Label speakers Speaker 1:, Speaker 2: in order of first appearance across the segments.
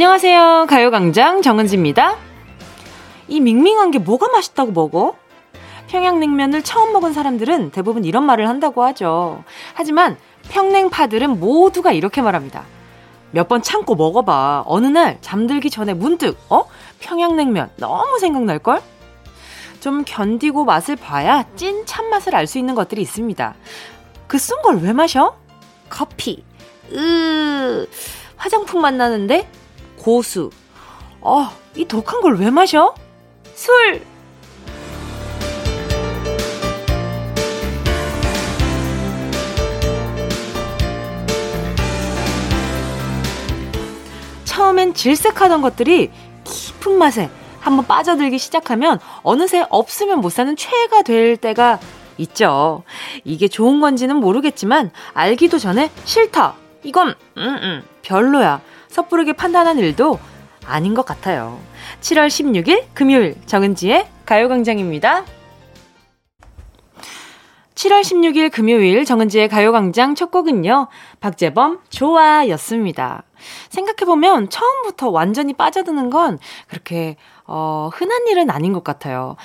Speaker 1: 안녕하세요. 가요광장 정은지입니다. 이 밍밍한 게 뭐가 맛있다고 먹어? 평양냉면을 처음 먹은 사람들은 대부분 이런 말을 한다고 하죠. 하지만 평냉파들은 모두가 이렇게 말합니다. 몇 번 참고 먹어봐. 어느 날 잠들기 전에 문득, 어? 평양냉면 너무 생각날걸? 좀 견디고 맛을 봐야 찐 참맛을 알 수 있는 것들이 있습니다. 그 쓴 걸 왜 마셔? 커피. 으, 화장품 만나는데? 고수. 어, 이 독한 걸 왜 마셔? 술! 처음엔 질색하던 것들이 깊은 맛에 한번 빠져들기 시작하면 어느새 없으면 못 사는 최애가 될 때가 있죠. 이게 좋은 건지는 모르겠지만 알기도 전에 싫다. 이건 음, 음, 별로야. 섣부르게 판단한 일도 아닌 것 같아요. 7월 16일 금요일 정은지의 가요광장입니다. 7월 16일 금요일 정은지의 가요광장 첫 곡은요. 박재범 좋아 였습니다. 생각해보면 처음부터 완전히 빠져드는 건 그렇게 어, 흔한 일은 아닌 것 같아요.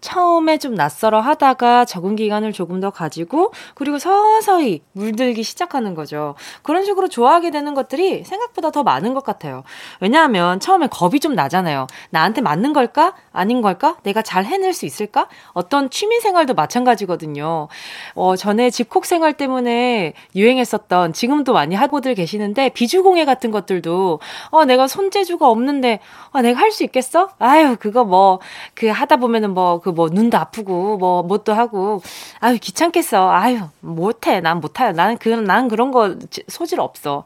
Speaker 1: 처음에 좀 낯설어 하다가 적응 기간을 조금 더 가지고 그리고 서서히 물들기 시작하는 거죠. 그런 식으로 좋아하게 되는 것들이 생각보다 더 많은 것 같아요. 왜냐하면 처음에 겁이 좀 나잖아요. 나한테 맞는 걸까? 아닌 걸까? 내가 잘 해낼 수 있을까? 어떤 취미 생활도 마찬가지거든요. 어, 전에 집콕 생활 때문에 유행했었던 지금도 많이 하고들 계시는데 비주공예 같은 것들도 어, 내가 손재주가 없는데 어, 내가 할 수 있겠어? 아유, 그거 뭐 그 하다 보면은 뭐그 뭐 눈도 아프고 뭐 뭣도 하고 아유 귀찮겠어. 아유 못해. 난 못해요. 나는 그난 그런 거 소질 없어.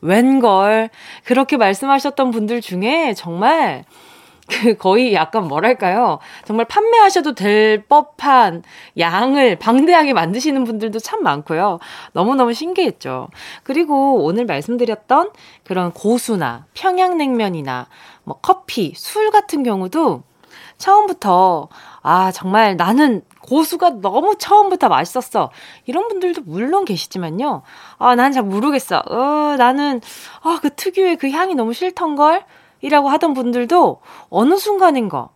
Speaker 1: 웬걸 그렇게 말씀하셨던 분들 중에 정말 그 거의 약간 뭐랄까요. 정말 판매하셔도 될 법한 양을 방대하게 만드시는 분들도 참 많고요. 너무너무 신기했죠. 그리고 오늘 말씀드렸던 그런 고수나 평양냉면이나 뭐 커피, 술 같은 경우도 처음부터 아, 정말 나는 고수가 너무 처음부터 맛있었어. 이런 분들도 물론 계시지만요. 아, 난 잘 모르겠어. 어, 나는, 아, 그 특유의 그 향이 너무 싫던걸? 이라고 하던 분들도 어느 순간인가,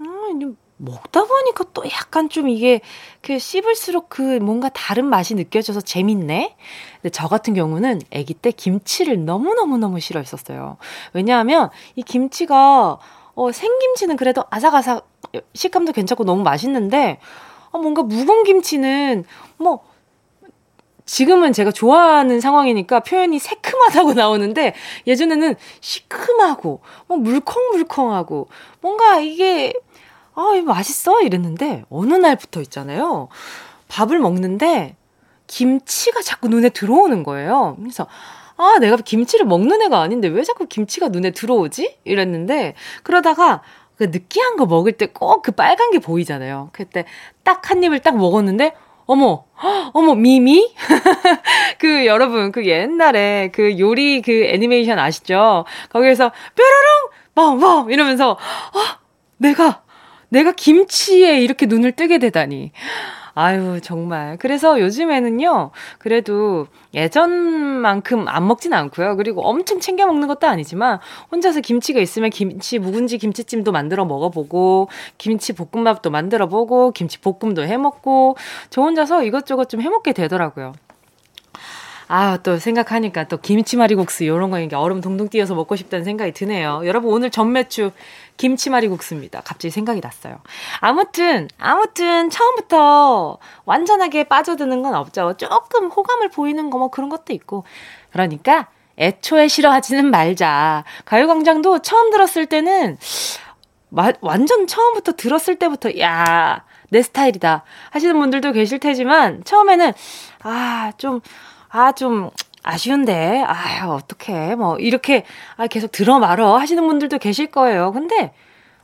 Speaker 1: 음, 먹다 보니까 또 약간 좀 이게 그 씹을수록 그 뭔가 다른 맛이 느껴져서 재밌네? 근데 저 같은 경우는 아기 때 김치를 너무 너무 너무 싫어했었어요. 왜냐하면 이 김치가 어, 생김치는 그래도 아삭아삭 식감도 괜찮고 너무 맛있는데 어, 뭔가 묵은 김치는 뭐 지금은 제가 좋아하는 상황이니까 표현이 새큼하다고 나오는데 예전에는 시큼하고 뭐 물컹물컹하고 뭔가 이게 아, 이거 맛있어 이랬는데 어느 날부터 있잖아요. 밥을 먹는데 김치가 자꾸 눈에 들어오는 거예요. 그래서 아, 내가 김치를 먹는 애가 아닌데 왜 자꾸 김치가 눈에 들어오지? 이랬는데 그러다가 그 느끼한 거 먹을 때 꼭 그 빨간 게 보이잖아요. 그때 딱 한 입을 딱 먹었는데 어머, 어머, 미미? 그, 여러분, 그 옛날에 그 요리 그 애니메이션 아시죠? 거기에서 뾰로롱! 멍멍! 이러면서, 아, 내가, 내가 김치에 이렇게 눈을 뜨게 되다니. 아유, 정말. 그래서 요즘에는요, 그래도 예전만큼 안 먹진 않고요. 그리고 엄청 챙겨 먹는 것도 아니지만, 혼자서 김치가 있으면 김치, 묵은지 김치찜도 만들어 먹어보고, 김치 볶음밥도 만들어 보고, 김치 볶음도 해 먹고, 저 혼자서 이것저것 좀 해 먹게 되더라고요. 아, 또 생각하니까 또 김치말이국수 이런 거 이게 얼음 동동 띄어서 먹고 싶다는 생각이 드네요. 여러분 오늘 전매추 김치말이국수입니다. 갑자기 생각이 났어요. 아무튼 아무튼 처음부터 완전하게 빠져드는 건 없죠. 조금 호감을 보이는 거 뭐 그런 것도 있고. 그러니까 애초에 싫어하지는 말자. 가요광장도 처음 들었을 때는 마, 완전 처음부터 들었을 때부터 야, 내 스타일이다 하시는 분들도 계실 테지만 처음에는 아, 좀 아, 좀, 아쉬운데, 아, 어떡해. 뭐, 이렇게, 아, 계속 들어 말어 하시는 분들도 계실 거예요. 근데,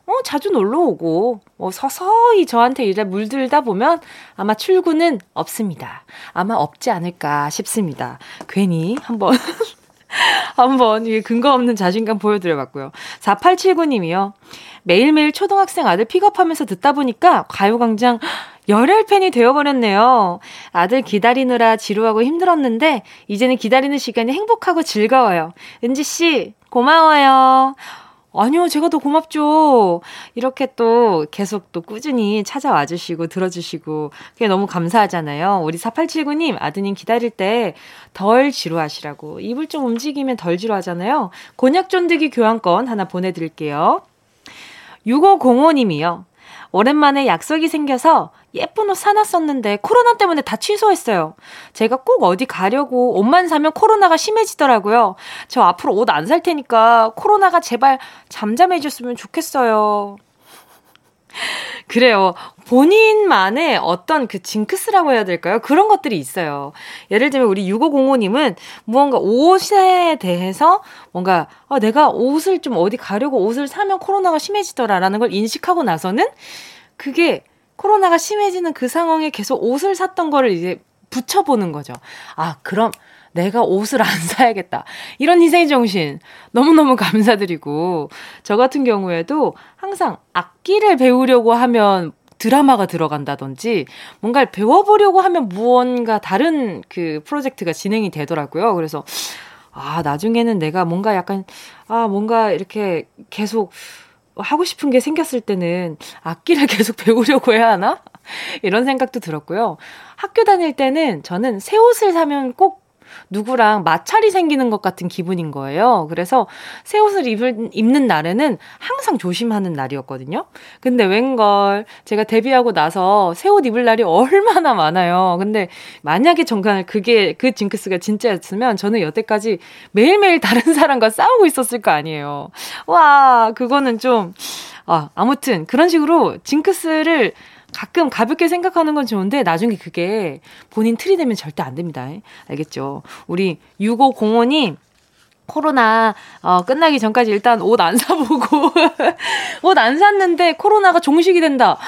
Speaker 1: 어, 자주 놀러 오고, 뭐, 서서히 저한테 일에 물들다 보면 아마 출구는 없습니다. 아마 없지 않을까 싶습니다. 괜히 한번, 한번, 이 근거 없는 자신감 보여드려 봤고요. 4879님이요. 매일매일 초등학생 아들 픽업하면서 듣다 보니까 가요광장 열혈 팬이 되어버렸네요. 아들 기다리느라 지루하고 힘들었는데, 이제는 기다리는 시간이 행복하고 즐거워요. 은지씨, 고마워요. 아니요, 제가 더 고맙죠. 이렇게 또 계속 또 꾸준히 찾아와 주시고 들어주시고 그게 너무 감사하잖아요. 우리 4879님 아드님 기다릴 때 덜 지루하시라고 입을 좀 움직이면 덜 지루하잖아요. 곤약 쫀득이 교환권 하나 보내드릴게요. 6505님이요. 오랜만에 약속이 생겨서 예쁜 옷 사놨었는데 코로나 때문에 다 취소했어요. 제가 꼭 어디 가려고 옷만 사면 코로나가 심해지더라고요. 저 앞으로 옷 안 살 테니까 코로나가 제발 잠잠해졌으면 좋겠어요. 그래요. 본인만의 어떤 그 징크스라고 해야 될까요? 그런 것들이 있어요. 예를 들면 우리 6505님은 무언가 옷에 대해서 뭔가 아, 내가 옷을 좀 어디 가려고 옷을 사면 코로나가 심해지더라라는 걸 인식하고 나서는 그게 코로나가 심해지는 그 상황에 계속 옷을 샀던 거를 이제 붙여보는 거죠. 아, 그럼 내가 옷을 안 사야겠다. 이런 희생 정신 너무너무 감사드리고 저 같은 경우에도 항상 악기를 배우려고 하면 드라마가 들어간다든지 뭔가를 배워보려고 하면 무언가 다른 그 프로젝트가 진행이 되더라고요. 그래서 아, 나중에는 내가 뭔가 약간 아, 뭔가 이렇게 계속 하고 싶은 게 생겼을 때는 악기를 계속 배우려고 해야 하나? 이런 생각도 들었고요. 학교 다닐 때는 저는 새 옷을 사면 꼭 누구랑 마찰이 생기는 것 같은 기분인 거예요. 그래서 새 옷을 입을, 입는 날에는 항상 조심하는 날이었거든요. 근데 웬걸 제가 데뷔하고 나서 새 옷 입을 날이 얼마나 많아요. 근데 만약에 정말 그게 그 징크스가 진짜였으면 저는 여태까지 매일매일 다른 사람과 싸우고 있었을 거 아니에요. 와, 그거는 좀, 아, 아무튼 그런 식으로 징크스를 가끔 가볍게 생각하는 건 좋은데 나중에 그게 본인 틀이 되면 절대 안 됩니다. 알겠죠? 우리 6505님 코로나 어, 끝나기 전까지 일단 옷 안 사보고 옷 안 샀는데 코로나가 종식이 된다.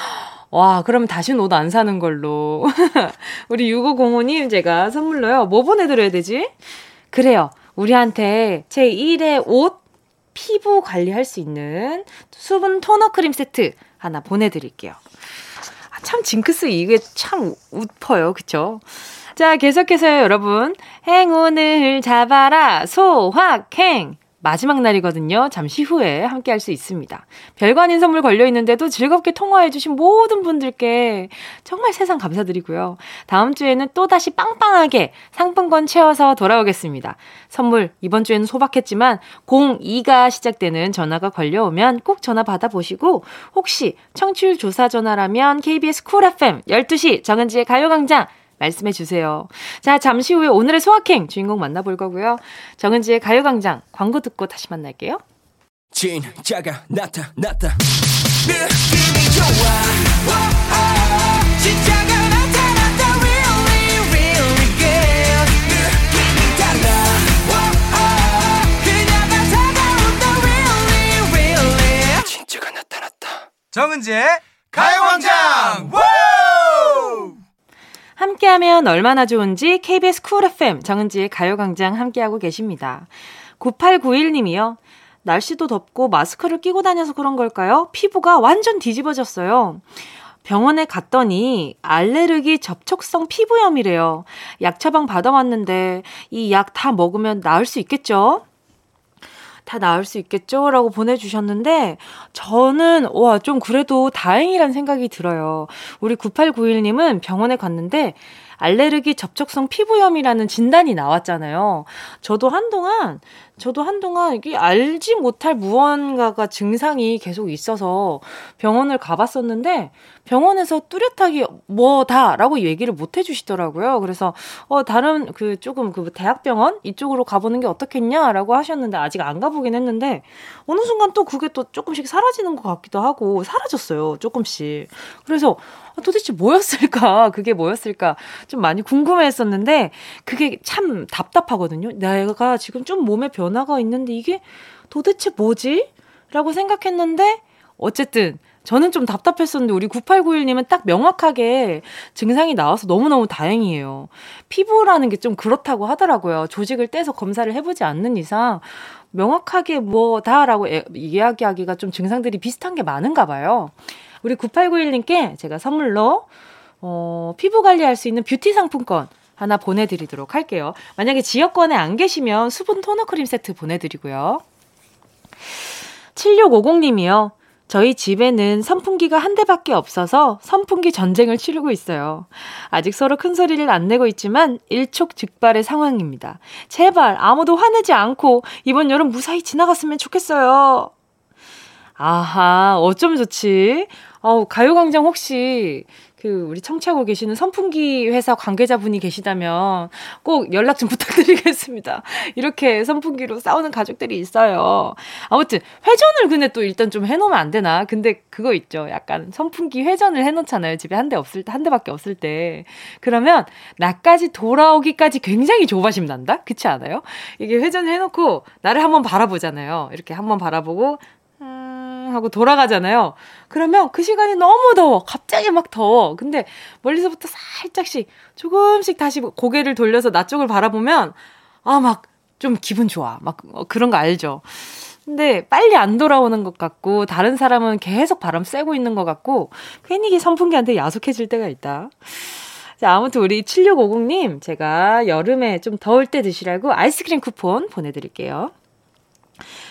Speaker 1: 와, 그럼 다시는 옷안 사는 걸로. 우리 6505님 제가 선물로요. 뭐 보내드려야 되지? 그래요. 우리한테 제 1의 옷 피부 관리할 수 있는 수분 토너 크림 세트 하나 보내드릴게요. 참 징크스 이게 참 웃퍼요. 그쵸? 자, 계속해서 여러분. 행운을 잡아라. 소확행. 마지막 날이거든요. 잠시 후에 함께 할 수 있습니다. 아닌 선물 걸려 있는데도 즐겁게 통화해주신 모든 분들께 정말 세상 감사드리고요. 다음 주에는 또다시 빵빵하게 상품권 채워서 돌아오겠습니다. 선물 이번 주에는 소박했지만 02가 시작되는 전화가 걸려오면 꼭 전화 받아보시고 혹시 청취율 조사 전화라면 KBS 쿨 FM 12시 정은지의 가요광장 말씀해 주세요. 자, 잠시 후에 오늘의 소확행 주인공 만나볼 거고요. 정은지의 가요광장 광고 듣고 다시 만날게요. 진짜가 나타났다. 느낌이 좋아. 오, 오, 진짜가 나타났다. Really, really good. 느낌이 달라. 오, 오, 그녀가 다가온다. Really, really. 진짜가 나타났다. 정은지의 가요광장. 함께하면 얼마나 좋은지 KBS 쿨 FM 정은지의 가요광장 함께하고 계십니다. 9891님이요. 날씨도 덥고 마스크를 끼고 다녀서 그런 걸까요? 피부가 완전 뒤집어졌어요. 병원에 갔더니 알레르기 접촉성 피부염이래요. 약 처방 받아왔는데 이 약 다 먹으면 나을 수 있겠죠? 다 나을 수 있겠죠? 라고 보내주셨는데, 저는, 와, 좀 그래도 다행이란 생각이 들어요. 우리 9891님은 병원에 갔는데, 알레르기 접촉성 피부염이라는 진단이 나왔잖아요. 저도 한동안 저도 한동안 이게 알지 못할 무언가가 증상이 계속 있어서 병원을 가봤었는데 병원에서 뚜렷하게 뭐다라고 얘기를 못 해주시더라고요. 그래서 어 다른 그 조금 그 대학병원 이쪽으로 가보는 게 어떻겠냐라고 하셨는데 아직 안 가보긴 했는데 어느 순간 또 그게 또 조금씩 사라지는 것 같기도 하고 사라졌어요. 조금씩. 그래서 도대체 뭐였을까? 그게 뭐였을까? 좀 많이 궁금해 했었는데, 그게 참 답답하거든요. 내가 지금 좀 몸에 변화가 있는데, 이게 도대체 뭐지? 라고 생각했는데, 어쨌든, 저는 좀 답답했었는데 우리 9891님은 딱 명확하게 증상이 나와서 너무너무 다행이에요. 피부라는 게 좀 그렇다고 하더라고요. 조직을 떼서 검사를 해보지 않는 이상 명확하게 뭐다라고 이야기하기가 좀 증상들이 비슷한 게 많은가 봐요. 우리 9891님께 제가 선물로 어, 피부 관리할 수 있는 뷰티 상품권 하나 보내드리도록 할게요. 만약에 지역권에 안 계시면 수분 토너 크림 세트 보내드리고요. 7650님이요. 저희 집에는 선풍기가 한 대밖에 없어서 선풍기 전쟁을 치르고 있어요. 아직 서로 큰 소리를 안 내고 있지만 일촉즉발의 상황입니다. 제발 아무도 화내지 않고 이번 여름 무사히 지나갔으면 좋겠어요. 아하, 어쩜 좋지? 어우, 가요광장 혹시 그 우리 청취하고 계시는 선풍기 회사 관계자분이 계시다면 꼭 연락 좀 부탁드리겠습니다. 이렇게 선풍기로 싸우는 가족들이 있어요. 아무튼 회전을 근데 또 일단 좀 해놓으면 안 되나? 근데 그거 있죠. 약간 선풍기 회전을 해놓잖아요. 집에 한 대 없을 때, 한 대밖에 없을 때. 그러면 나까지 돌아오기까지 굉장히 조바심 난다? 그렇지 않아요? 이게 회전을 해놓고 나를 한번 바라보잖아요. 이렇게 한번 바라보고 하고 돌아가잖아요. 그러면 그 시간이 너무 더워. 갑자기 막 더워. 근데 멀리서부터 살짝씩 조금씩 다시 고개를 돌려서 나 쪽을 바라보면 아, 막 좀 기분 좋아. 막 어, 그런 거 알죠? 근데 빨리 안 돌아오는 것 같고 다른 사람은 계속 바람 쐬고 있는 것 같고 괜히 선풍기한테 야속해질 때가 있다. 자, 아무튼 우리 7650님 제가 여름에 좀 더울 때 드시라고 아이스크림 쿠폰 보내드릴게요.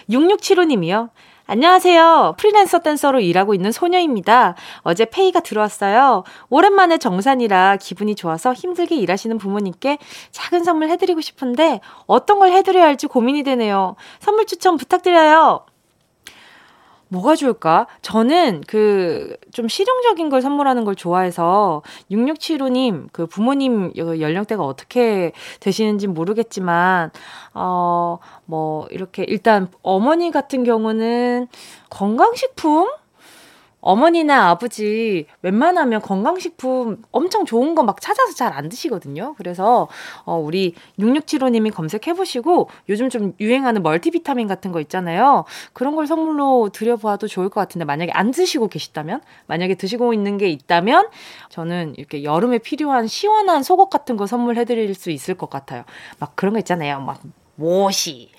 Speaker 1: 6675님이요. 안녕하세요. 프리랜서 댄서로 일하고 있는 소녀입니다. 어제 페이가 들어왔어요. 오랜만에 정산이라 기분이 좋아서 힘들게 일하시는 부모님께 작은 선물 해드리고 싶은데 어떤 걸 해드려야 할지 고민이 되네요. 선물 추천 부탁드려요. 뭐가 좋을까? 저는 그 좀 실용적인 걸 선물하는 걸 좋아해서 6675님 그 부모님 연령대가 어떻게 되시는지 모르겠지만 어 뭐 이렇게 일단 어머니 같은 경우는 건강식품 어머니나 아버지 웬만하면 건강식품 엄청 좋은 거 막 찾아서 잘 안 드시거든요. 그래서 어, 우리 6675님이 검색해 보시고 요즘 좀 유행하는 멀티비타민 같은 거 있잖아요. 그런 걸 선물로 드려 봐도 좋을 것 같은데 만약에 안 드시고 계시다면 만약에 드시고 있는 게 있다면 저는 이렇게 여름에 필요한 시원한 속옷 같은 거 선물해 드릴 수 있을 것 같아요. 막 그런 거 있잖아요. 막 모시,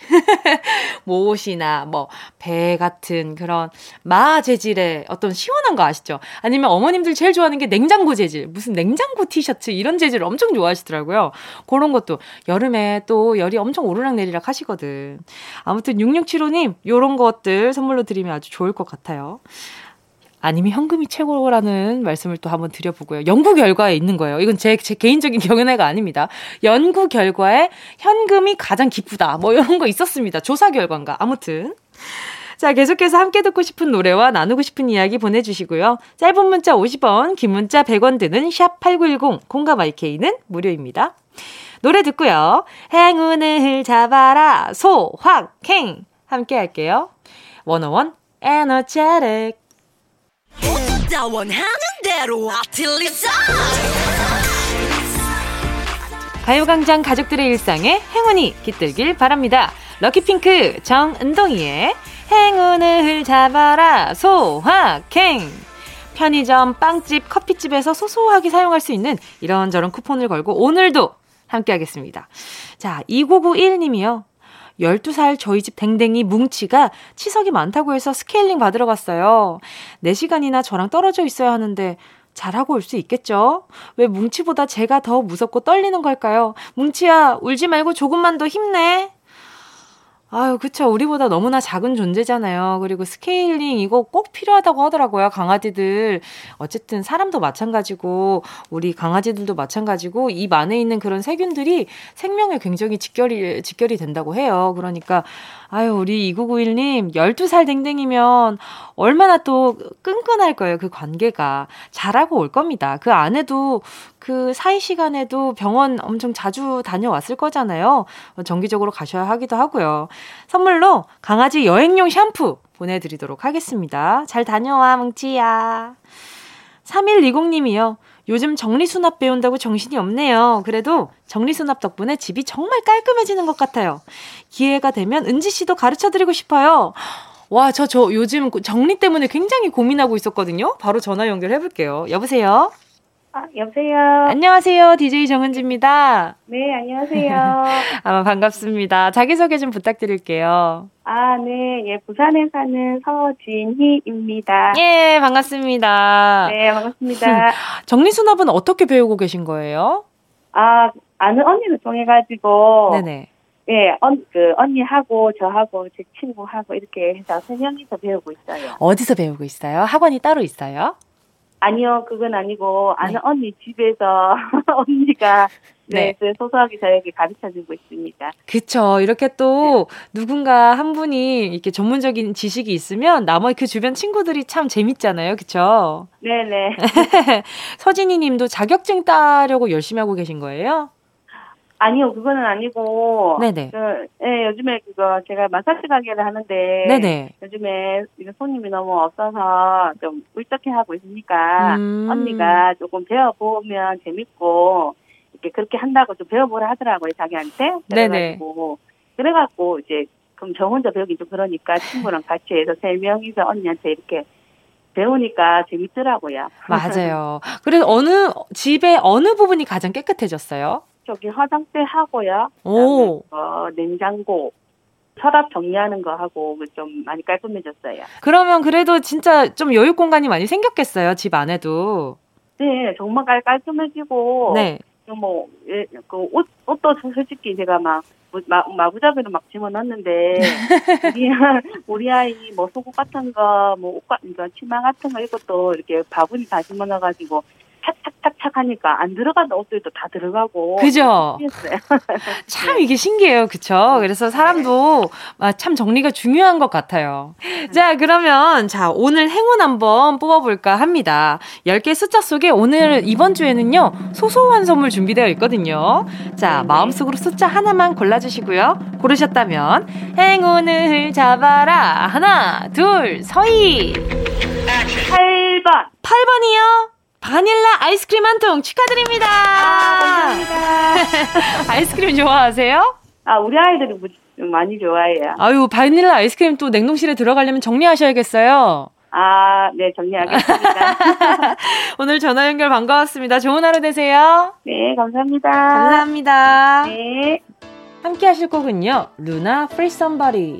Speaker 1: 모시나 뭐 배 같은 그런 마 재질의 어떤 시원한 거 아시죠? 아니면 어머님들 제일 좋아하는 게 냉장고 재질, 무슨 냉장고 티셔츠 이런 재질 엄청 좋아하시더라고요. 그런 것도 여름에 또 열이 엄청 오르락 내리락 하시거든. 아무튼 6675님 요런 것들 선물로 드리면 아주 좋을 것 같아요. 아니면 현금이 최고라는 말씀을 또 한번 드려보고요. 연구 결과에 있는 거예요. 이건 제, 제 개인적인 경연회가 아닙니다. 연구 결과에 현금이 가장 기쁘다. 뭐 이런 거 있었습니다. 조사 결과인가. 아무튼. 자, 계속해서 함께 듣고 싶은 노래와 나누고 싶은 이야기 보내주시고요. 짧은 문자 50원, 긴 문자 100원 드는 샵8910, 공감 IK는 무료입니다. 노래 듣고요. 행운을 잡아라, 소 확 행. 함께 할게요. 원어원, 에너제틱. 나 원하는 대로 아틀리사 가요광장 가족들의 일상에 행운이 깃들길 바랍니다. 럭키핑크 정은동이의 행운을 잡아라 소확행 편의점, 빵집, 커피집에서 소소하게 사용할 수 있는 이런저런 쿠폰을 걸고 오늘도 함께 하겠습니다. 자, 2991님이요. 12살 저희 집 댕댕이 뭉치가 치석이 많다고 해서 스케일링 받으러 갔어요. 4시간이나 저랑 떨어져 있어야 하는데 잘하고 올 수 있겠죠? 왜 뭉치보다 제가 더 무섭고 떨리는 걸까요? 뭉치야, 울지 말고 조금만 더 힘내. 아유, 그쵸. 우리보다 너무나 작은 존재잖아요. 그리고 스케일링 이거 꼭 필요하다고 하더라고요. 강아지들. 어쨌든 사람도 마찬가지고, 우리 강아지들도 마찬가지고, 입 안에 있는 그런 세균들이 생명에 굉장히 직결이, 직결이 된다고 해요. 그러니까, 아유, 우리 2991님, 12살 댕댕이면 얼마나 또 끈끈할 거예요. 그 관계가. 잘하고 올 겁니다. 그 안에도 그 사이 시간에도 병원 엄청 자주 다녀왔을 거잖아요. 정기적으로 가셔야 하기도 하고요. 선물로 강아지 여행용 샴푸 보내드리도록 하겠습니다. 잘 다녀와, 뭉치야. 3120님이요. 요즘 정리수납 배운다고 정신이 없네요. 그래도 정리수납 덕분에 집이 정말 깔끔해지는 것 같아요. 기회가 되면 은지 씨도 가르쳐 드리고 싶어요. 와, 저, 저 요즘 정리 때문에 굉장히 고민하고 있었거든요. 바로 전화 연결해 볼게요. 여보세요?
Speaker 2: 아, 여보세요.
Speaker 1: 안녕하세요. DJ 정은지입니다.
Speaker 2: 네, 안녕하세요.
Speaker 1: 아, 반갑습니다. 자기소개 좀 부탁드릴게요.
Speaker 2: 아, 네. 예, 부산에 사는 서진희입니다.
Speaker 1: 예, 반갑습니다.
Speaker 2: 네, 반갑습니다.
Speaker 1: 정리수납은 어떻게 배우고 계신 거예요?
Speaker 2: 아, 아는 언니를 통해가지고.
Speaker 1: 네네.
Speaker 3: 예, 언, 그, 언니하고, 저하고, 제 친구하고, 이렇게 해서 세 명이서 배우고 있어요.
Speaker 1: 어디서 배우고 있어요? 학원이 따로 있어요?
Speaker 3: 아니요, 그건 아니고, 아는 네. 언니 집에서 언니가 네, 네 소소하게 저에게 가르쳐 주고 있습니다.
Speaker 1: 그쵸. 이렇게 또 네. 누군가 한 분이 이렇게 전문적인 지식이 있으면 나머지 그 주변 친구들이 참 재밌잖아요. 그쵸?
Speaker 3: 네네.
Speaker 1: 서진이 님도 자격증 따려고 열심히 하고 계신 거예요?
Speaker 3: 아니요, 그거는 아니고. 네네. 그, 예, 요즘에 그거 제가 마사지 가게를 하는데. 네네. 요즘에 이거 손님이 너무 없어서 좀 울적해 하고 있으니까 음. 언니가 조금 배워보면 재밌고 이렇게 그렇게 한다고 좀 배워보라 하더라고요, 자기한테. 그래가지고. 그래갖고 이제 그럼 저 혼자 배우기 좀 그러니까 친구랑 같이 해서 세 명이서 언니한테 이렇게 배우니까 재밌더라고요.
Speaker 1: 맞아요. 그래서 어느 집에 어느 부분이 가장 깨끗해졌어요?
Speaker 3: 저기 화장대 하고요. 오. 어, 냉장고. 서랍 정리하는 거 하고 좀 많이 깔끔해졌어요.
Speaker 1: 그러면 그래도 진짜 좀 여유 공간이 많이 생겼겠어요, 집 안에도.
Speaker 3: 네, 정말 깔, 깔끔해지고. 네. 뭐, 예, 그 옷, 옷도 솔직히 제가 막, 마, 마구잡이로 막 집어넣었는데, 우리, 우리 아이 뭐 속옷 같은 거, 뭐 옷, 그러니까 치마 같은 거 이것도 이렇게 바구니 다 집어넣어가지고, 착착착착 하니까 안 들어가는 옷들도 다 들어가고.
Speaker 1: 그죠? 참 이게 신기해요. 그쵸? 그래서 사람도 아, 참 정리가 중요한 것 같아요. 자, 그러면 자, 오늘 행운 한번 뽑아볼까 합니다. 10개 숫자 속에 오늘 이번 주에는요, 소소한 선물 준비되어 있거든요. 자, 마음속으로 숫자 하나만 골라주시고요. 고르셨다면 행운을 잡아라. 하나, 둘, 서희.
Speaker 3: 8번.
Speaker 1: 8번이요? 바닐라 아이스크림 한 통 축하드립니다.
Speaker 3: 아, 감사합니다.
Speaker 1: 아이스크림 좋아하세요?
Speaker 3: 아, 우리 아이들이 많이 좋아해요.
Speaker 1: 아유, 바닐라 아이스크림 또 냉동실에 들어가려면 정리하셔야겠어요.
Speaker 3: 아, 네, 정리하겠습니다.
Speaker 1: 오늘 전화 연결 반가웠습니다. 좋은 하루 되세요.
Speaker 3: 네, 감사합니다.
Speaker 1: 감사합니다.
Speaker 3: 네.
Speaker 1: 함께 하실 곡은요. 루나 프리 썸바리.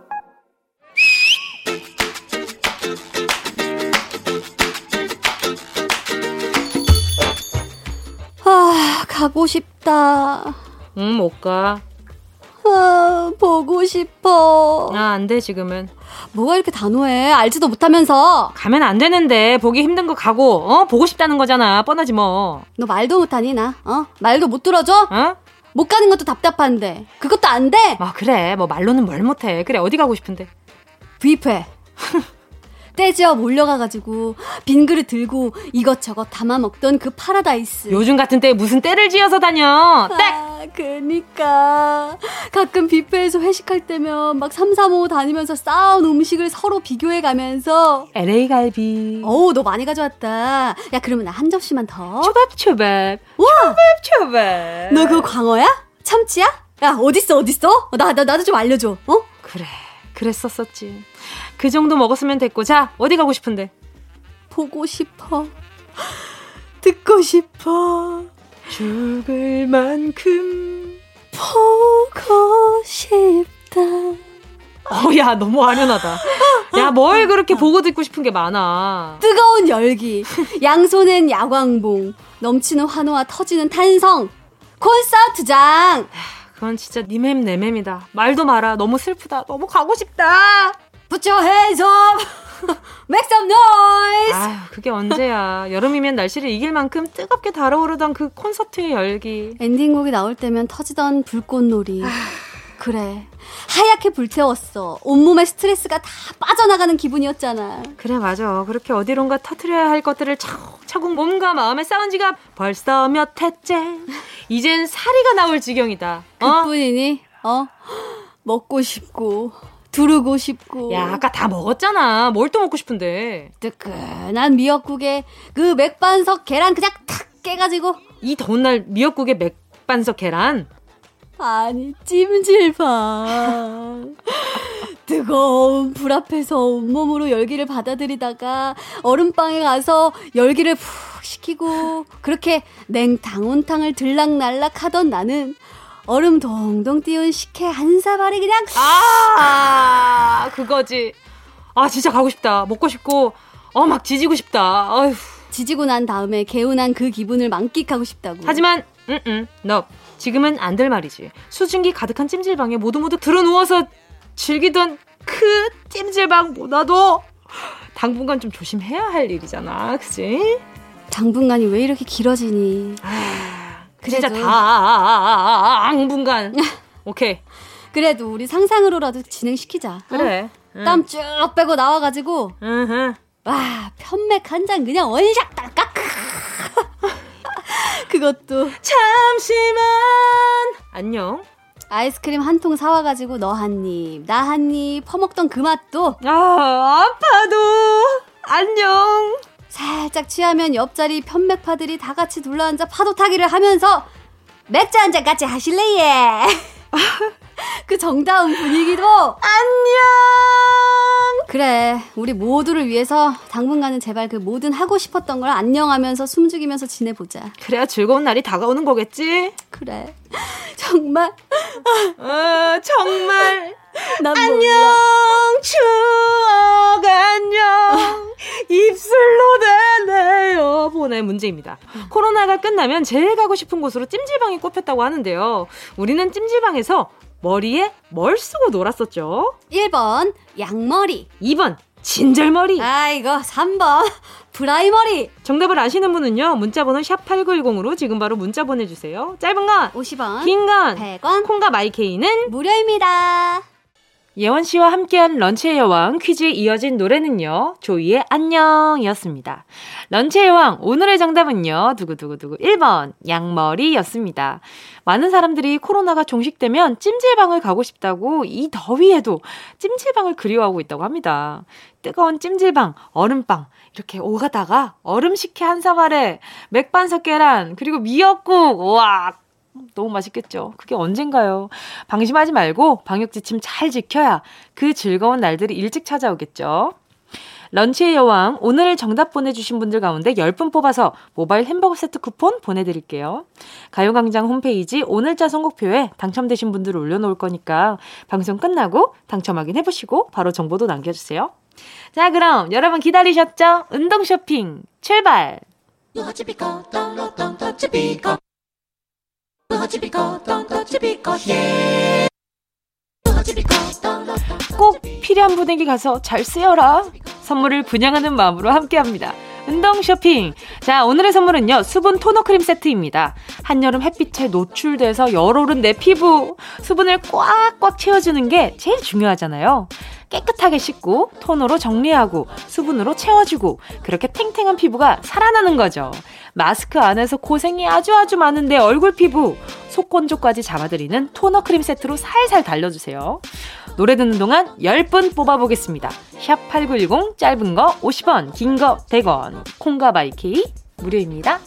Speaker 4: 가고 싶다.
Speaker 1: 응, 못 가.
Speaker 4: 아, 보고 싶어.
Speaker 1: 아, 안 돼, 지금은.
Speaker 4: 뭐가 이렇게 단호해? 알지도 못하면서.
Speaker 1: 가면 안 되는데, 보기 힘든 거 가고, 어? 보고 싶다는 거잖아. 뻔하지 뭐.
Speaker 4: 너 말도 못하니, 나? 어? 말도 못 들어줘? 어? 못 가는 것도 답답한데. 그것도 안 돼?
Speaker 1: 아, 그래. 뭐 말로는 뭘 못해. 그래, 어디 가고 싶은데?
Speaker 4: 뷔페. 떼지어 몰려가가지고 빈 그릇 들고 이것저것 담아 먹던 그 파라다이스.
Speaker 1: 요즘 같은 때에 무슨 떼를 지어서 다녀? 땡!
Speaker 4: 아, 그니까. 가끔 뷔페에서 회식할 때면 막 삼삼오오 다니면서 쌓은 음식을 서로 비교해 가면서
Speaker 1: LA 갈비.
Speaker 4: 어우, 너 많이 가져왔다. 야, 그러면 나 한 접시만 더.
Speaker 1: 초밥 초밥. 와! 초밥 초밥.
Speaker 4: 너 그거 광어야? 참치야? 야, 어딨어, 어딨어? 나, 나, 나도 좀 알려줘, 어?
Speaker 1: 그래, 그랬었었지. 그 정도 먹었으면 됐고. 자, 어디 가고 싶은데?
Speaker 4: 보고 싶어. 듣고 싶어.
Speaker 1: 죽을 만큼
Speaker 4: 보고 싶다.
Speaker 1: 어, 야, 너무 아련하다. 야, 뭘 그렇게 보고 듣고 싶은 게 많아.
Speaker 4: 뜨거운 열기, 양손엔 야광봉, 넘치는 환호와 터지는 탄성, 콘서트장.
Speaker 1: 그건 진짜 니맴 내맴이다. 말도 마라. 너무 슬프다. 너무 가고 싶다.
Speaker 4: Put your hands up. Make some noise.
Speaker 1: 아, 그게 언제야. 여름이면 날씨를 이길 만큼 뜨겁게 달아오르던 그 콘서트의 열기.
Speaker 4: 엔딩곡이 나올 때면 터지던 불꽃놀이. 그래. 하얗게 불태웠어. 온몸에 스트레스가 다 빠져나가는 기분이었잖아.
Speaker 1: 그래, 맞아. 그렇게 어디론가 터트려야 할 것들을 차곡차곡 몸과 마음에 쌓은 지가 벌써 몇 해째. 이젠 사리가 나올 지경이다.
Speaker 4: 어? 그뿐이니? 어? 먹고 싶고 두르고 싶고.
Speaker 1: 야, 아까 다 먹었잖아. 뭘 또 먹고 싶은데.
Speaker 4: 뜨끈한 미역국에 그 맥반석 계란 그냥 탁 깨가지고.
Speaker 1: 이 더운 날 미역국에 맥반석 계란?
Speaker 4: 아니, 찜질방. 뜨거운 불 앞에서 온몸으로 열기를 받아들이다가 얼음방에 가서 열기를 푹 식히고 그렇게 냉탕 온탕을 들락날락 하던 나는 얼음 동동 띄운 식혜 한 사발이 그냥
Speaker 1: 아 그거지. 아 진짜 가고 싶다. 먹고 싶고 어 막 지지고 싶다. 어휴.
Speaker 4: 지지고 난 다음에 개운한 그 기분을 만끽하고 싶다고.
Speaker 1: 하지만 응응 너 지금은 안 될 말이지. 수증기 가득한 찜질방에 모두 모두 들어 누워서 즐기던 그 찜질방보다도 당분간 좀 조심해야 할 일이잖아. 그치?
Speaker 4: 당분간이 왜 이렇게 길어지니?
Speaker 1: 아, 그래도... 진짜 당분간. 오케이.
Speaker 4: 그래도 우리 상상으로라도 진행시키자.
Speaker 1: 어? 그래.
Speaker 4: 어? 땀쭉 빼고 나와가지고. 와 편맥 한 잔 그냥 원샷 딸깍 그것도.
Speaker 1: 잠시만. 안녕.
Speaker 4: 아이스크림 한 통 사와가지고 너 한 입, 나 한 입 퍼먹던 그 맛도.
Speaker 1: 아 아파도. 안녕
Speaker 4: 살짝 취하면 옆자리 편맥파들이 다 같이 둘러앉아 파도 타기를 하면서 맥주 한 잔 같이 하실래 예. 그 정다운 분위기도
Speaker 1: 안녕.
Speaker 4: 그래, 우리 모두를 위해서 당분간은 제발 그 모든 하고 싶었던 걸 안녕하면서 숨죽이면서 지내보자.
Speaker 1: 그래야 즐거운 날이 다가오는 거겠지?
Speaker 4: 그래. 정말.
Speaker 1: 어, 정말.
Speaker 4: 안녕,
Speaker 1: 몰라. 추억 안녕. 입술로 대네요. 보내 문제입니다. 코로나가 끝나면 제일 가고 싶은 곳으로 찜질방이 꼽혔다고 하는데요. 우리는 찜질방에서 머리에 뭘 쓰고 놀았었죠?
Speaker 4: 1번 양머리
Speaker 1: 2번 진절머리
Speaker 4: 아이고 3번 브라이머리
Speaker 1: 정답을 아시는 분은요 문자번호 샵8910으로 지금 바로 문자 보내주세요 짧은 건
Speaker 4: 50원
Speaker 1: 긴 건
Speaker 4: 100원
Speaker 1: 콩과 마이케이는
Speaker 4: 무료입니다
Speaker 1: 예원 씨와 함께한 런치의 여왕 퀴즈에 이어진 노래는요. 조이의 안녕이었습니다. 런치의 여왕 오늘의 정답은요. 두구두구두구 1번 양머리였습니다. 많은 사람들이 코로나가 종식되면 찜질방을 가고 싶다고 이 더위에도 찜질방을 그리워하고 있다고 합니다. 뜨거운 찜질방, 얼음빵 이렇게 오가다가 얼음 식혜 한 사발에 맥반석 계란 그리고 미역국 와 너무 맛있겠죠. 그게 언젠가요. 방심하지 말고 방역 지침 잘 지켜야 그 즐거운 날들이 일찍 찾아오겠죠. 런치의 여왕, 오늘 정답 보내주신 분들 가운데 10분 뽑아서 모바일 햄버거 세트 쿠폰 보내드릴게요. 가요광장 홈페이지 오늘자 선곡표에 당첨되신 분들을 올려놓을 거니까 방송 끝나고 당첨 확인해보시고 바로 정보도 남겨주세요. 자, 그럼 여러분 기다리셨죠? 운동 쇼핑 출발! 꼭 필요한 분에게 가서 잘 쓰여라. 선물을 분양하는 마음으로 함께합니다. 운동 쇼핑. 자, 오늘의 선물은요, 수분 토너 크림 세트입니다. 한여름 햇빛에 노출돼서 열오른 내 피부, 수분을 꽉꽉 채워주는 게 제일 중요하잖아요. 깨끗하게 씻고, 토너로 정리하고, 수분으로 채워주고, 그렇게 탱탱한 피부가 살아나는 거죠. 마스크 안에서 고생이 아주 아주 많은데 얼굴 피부, 속건조까지 잡아드리는 토너 크림 세트로 살살 달려주세요. 노래 듣는 동안 10분 뽑아보겠습니다. 샵 8910 짧은 거 50원, 긴 거 100원, 콩과 my K 무료입니다.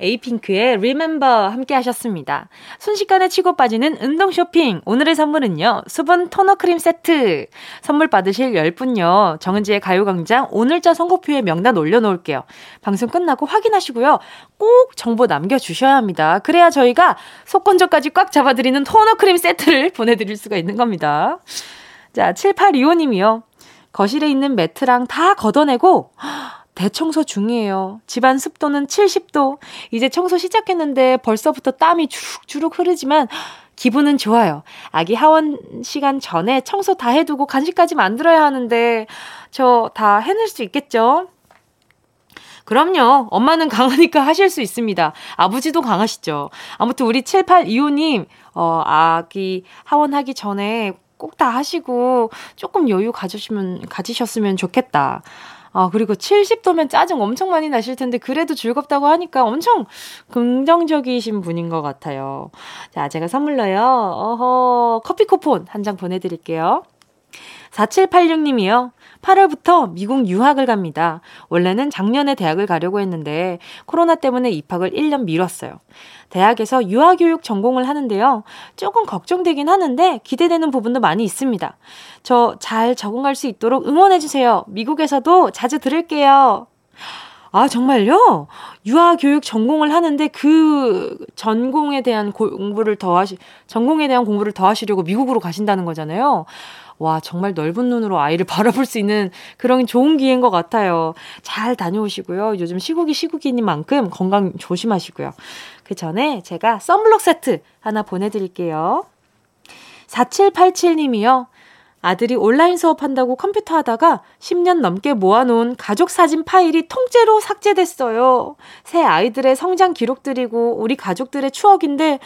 Speaker 1: 에이핑크의 Remember 함께 하셨습니다. 순식간에 치고 빠지는 운동 쇼핑. 오늘의 선물은요. 수분 토너 크림 세트. 선물 받으실 10분요. 정은지의 가요광장 오늘자 선곡표에 명단 올려놓을게요. 방송 끝나고 확인하시고요. 꼭 정보 남겨주셔야 합니다. 그래야 저희가 속건조까지 꽉 잡아드리는 토너 크림 세트를 보내드릴 수가 있는 겁니다. 자, 7825님이요. 거실에 있는 매트랑 다 걷어내고 대청소 중이에요. 집안 습도는 70도. 이제 청소 시작했는데 벌써부터 땀이 주룩주룩 흐르지만 기분은 좋아요. 아기 하원 시간 전에 청소 다 해두고 간식까지 만들어야 하는데 저 다 해낼 수 있겠죠? 그럼요. 엄마는 강하니까 하실 수 있습니다. 아버지도 강하시죠. 아무튼 우리 7825님, 어, 아기 하원하기 전에 꼭 다 하시고 조금 여유 가지시면, 가지셨으면 좋겠다. 아, 그리고 70도면 짜증 엄청 많이 나실 텐데, 그래도 즐겁다고 하니까 엄청 긍정적이신 분인 것 같아요. 자, 제가 선물로요, 어허, 커피 쿠폰 한 장 보내드릴게요. 4786님이요. 8월부터 미국 유학을 갑니다. 원래는 작년에 대학을 가려고 했는데 코로나 때문에 입학을 1년 미뤘어요. 대학에서 유아교육 전공을 하는데요. 조금 걱정되긴 하는데 기대되는 부분도 많이 있습니다. 저 잘 적응할 수 있도록 응원해주세요. 미국에서도 자주 들을게요. 아, 정말요? 유아교육 전공을 하는데 그 전공에 대한 공부를 더 하시, 전공에 대한 공부를 더 하시려고 미국으로 가신다는 거잖아요. 와, 정말 넓은 눈으로 아이를 바라볼 수 있는 그런 좋은 기회인 것 같아요. 잘 다녀오시고요. 요즘 시국이 시국이니 만큼 건강 조심하시고요. 그 전에 제가 썬블록 세트 하나 보내드릴게요. 4787님이요. 아들이 온라인 수업한다고 컴퓨터 하다가 10년 넘게 모아놓은 가족 사진 파일이 통째로 삭제됐어요. 새 아이들의 성장 기록들이고 우리 가족들의 추억인데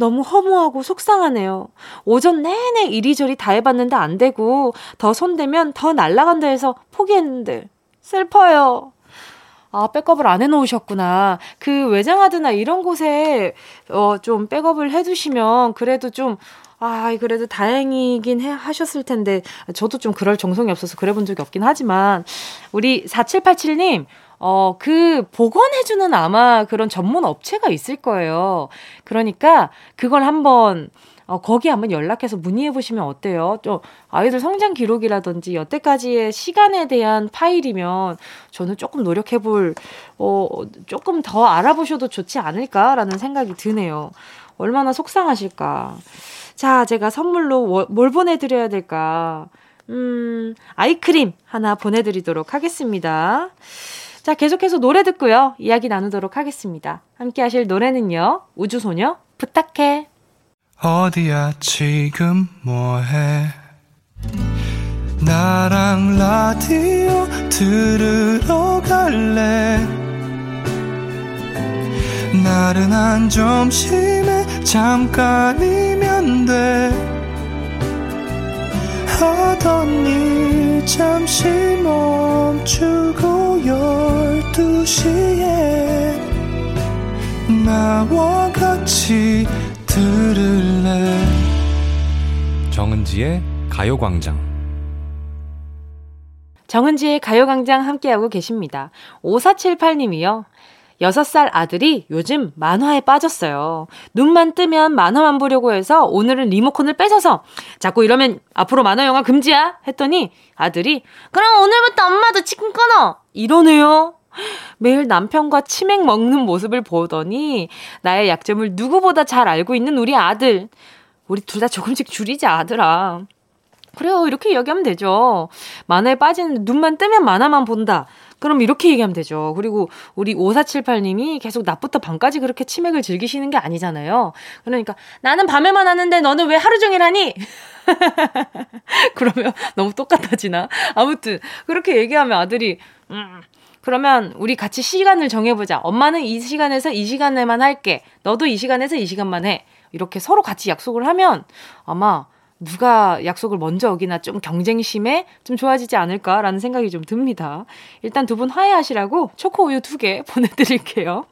Speaker 1: 너무 허무하고 속상하네요. 오전 내내 이리저리 다 해봤는데 안 되고 더 손대면 더 날라간다 해서 포기했는데 슬퍼요. 아, 백업을 안 해놓으셨구나. 그 외장하드나 이런 곳에, 어, 좀 백업을 해두시면 그래도 좀, 아, 그래도 다행이긴 해, 하셨을 텐데, 저도 좀 그럴 정성이 없어서 그래 본 적이 없긴 하지만, 우리 4787님, 어, 그 복원해주는 아마 그런 전문 업체가 있을 거예요. 그러니까 그걸 한번, 어, 거기 한번 연락해서 문의해 보시면 어때요? 좀 아이들 성장 기록이라든지 여태까지의 시간에 대한 파일이면 저는 조금 노력해 볼, 어, 조금 더 알아보셔도 좋지 않을까라는 생각이 드네요. 얼마나 속상하실까. 자, 제가 선물로 뭘 보내드려야 될까? 음, 아이크림 하나 보내드리도록 하겠습니다. 자, 계속해서 노래 듣고요. 이야기 나누도록 하겠습니다. 함께 하실 노래는요. 우주소녀, 부탁해.
Speaker 5: 어디야, 지금 뭐해? 나랑 라디오 들으러 갈래? 나른한 점심에 잠깐이면 돼. 하던 일 잠시 멈추고 열두 시에 나와 같이 들을래
Speaker 6: 정은지의 가요광장
Speaker 1: 정은지의 가요광장 함께하고 계십니다. 5478님이요. 6살 아들이 요즘 만화에 빠졌어요. 눈만 뜨면 만화만 보려고 해서 오늘은 리모컨을 뺏어서 자꾸 이러면 앞으로 만화 영화 금지야 했더니 아들이 그럼 오늘부터 엄마도 치킨 끊어 이러네요. 매일 남편과 치맥 먹는 모습을 보더니 나의 약점을 누구보다 잘 알고 있는 우리 아들. 우리 둘 다 조금씩 줄이자 아들아. 그래요. 이렇게 이야기하면 되죠. 만화에 빠지는 눈만 뜨면 만화만 본다. 그럼 이렇게 얘기하면 되죠. 그리고 우리 5478님이 계속 낮부터 밤까지 그렇게 치맥을 즐기시는 게 아니잖아요. 그러니까 나는 밤에만 하는데 너는 왜 하루 종일 하니? 그러면 너무 똑같아지나? 아무튼 그렇게 얘기하면 아들이 음 그러면 우리 같이 시간을 정해보자. 엄마는 이 시간에서 이 시간에만 할게. 너도 이 시간에서 이 시간만 해. 이렇게 서로 같이 약속을 하면 아마 누가 약속을 먼저 어기나 좀 경쟁심에 좀 좋아지지 않을까라는 생각이 좀 듭니다. 일단 두 분 화해하시라고 초코 우유 두 개 보내드릴게요.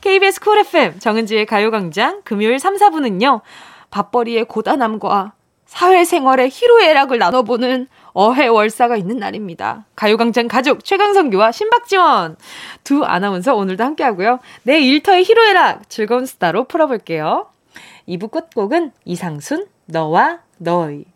Speaker 1: KBS 쿨 FM 정은지의 가요광장 금요일 3, 4분은요. 밥벌이의 고단함과 사회생활의 희로애락을 나눠보는 어해월사가 있는 날입니다. 가요광장 가족 최강성규와 신박지원 두 아나운서 오늘도 함께하고요. 내 일터의 희로애락 즐거운 스타로 풀어볼게요. 2부 끝곡은 이상순 너와 정은지의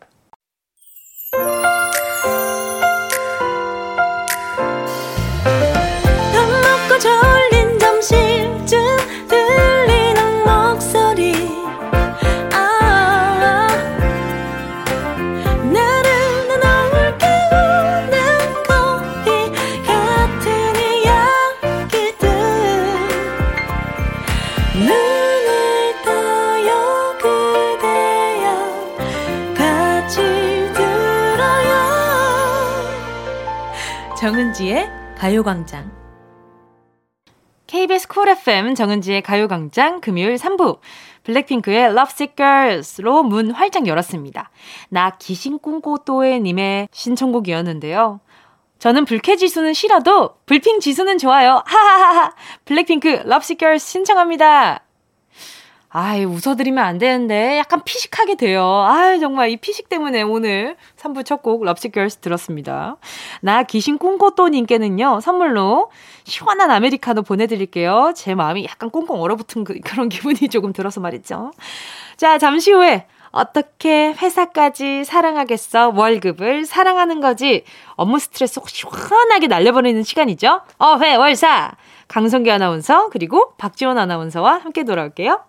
Speaker 1: 가요광장. KBS 쿨 FM 정은지의 가요광장 금요일 3부. 블랙핑크의 Lovesick Girls로 문 활짝 열었습니다. 나 기신꿈꼬또에님의 신청곡이었는데요. 저는 불쾌 지수는 싫어도 블핑 지수는 좋아요. 하하하하. 블랙핑크 Lovesick Girls 신청합니다. 아이, 웃어드리면 안 되는데 약간 피식하게 돼요. 아이, 정말 이 피식 때문에 오늘 3부 첫 곡 Lovesick Girls 들었습니다. 나 귀신 꿈꽃도님께는요, 선물로 시원한 아메리카노 보내드릴게요. 제 마음이 약간 꽁꽁 얼어붙은 그, 그런 기분이 조금 들어서 말이죠. 자, 잠시 후에 어떻게 회사까지 사랑하겠어? 월급을 사랑하는 거지. 업무 스트레스 시원하게 날려버리는 시간이죠. 어회 월사. 강성기 아나운서 그리고 박지원 아나운서와 함께 돌아올게요.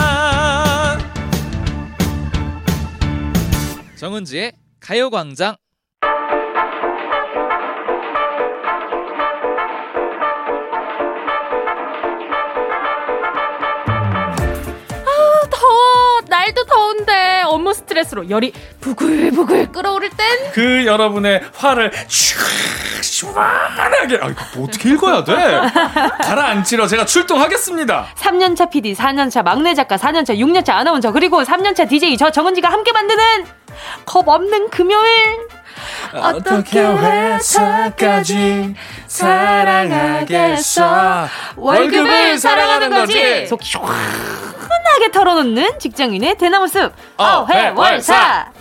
Speaker 5: 정은지의 가요광장
Speaker 1: 날도 더운데 업무 스트레스로 열이 부글부글 끓어오를 땐
Speaker 6: 그 여러분의 화를 시원하게 아 이거 뭐 어떻게 읽어야 돼? 가라앉히러 제가 출동하겠습니다.
Speaker 1: 3년차 PD, 4년차 막내 작가, 4년차, 6년차 아나운서 그리고 3년차 DJ 저 정은지가 함께 만드는 겁 없는 금요일.
Speaker 6: 어떻게 회사까지 사랑하겠어?
Speaker 1: 월급을 사랑하는 거지. 속 시원하게 털어놓는 직장인의 대나무숲. 어회월사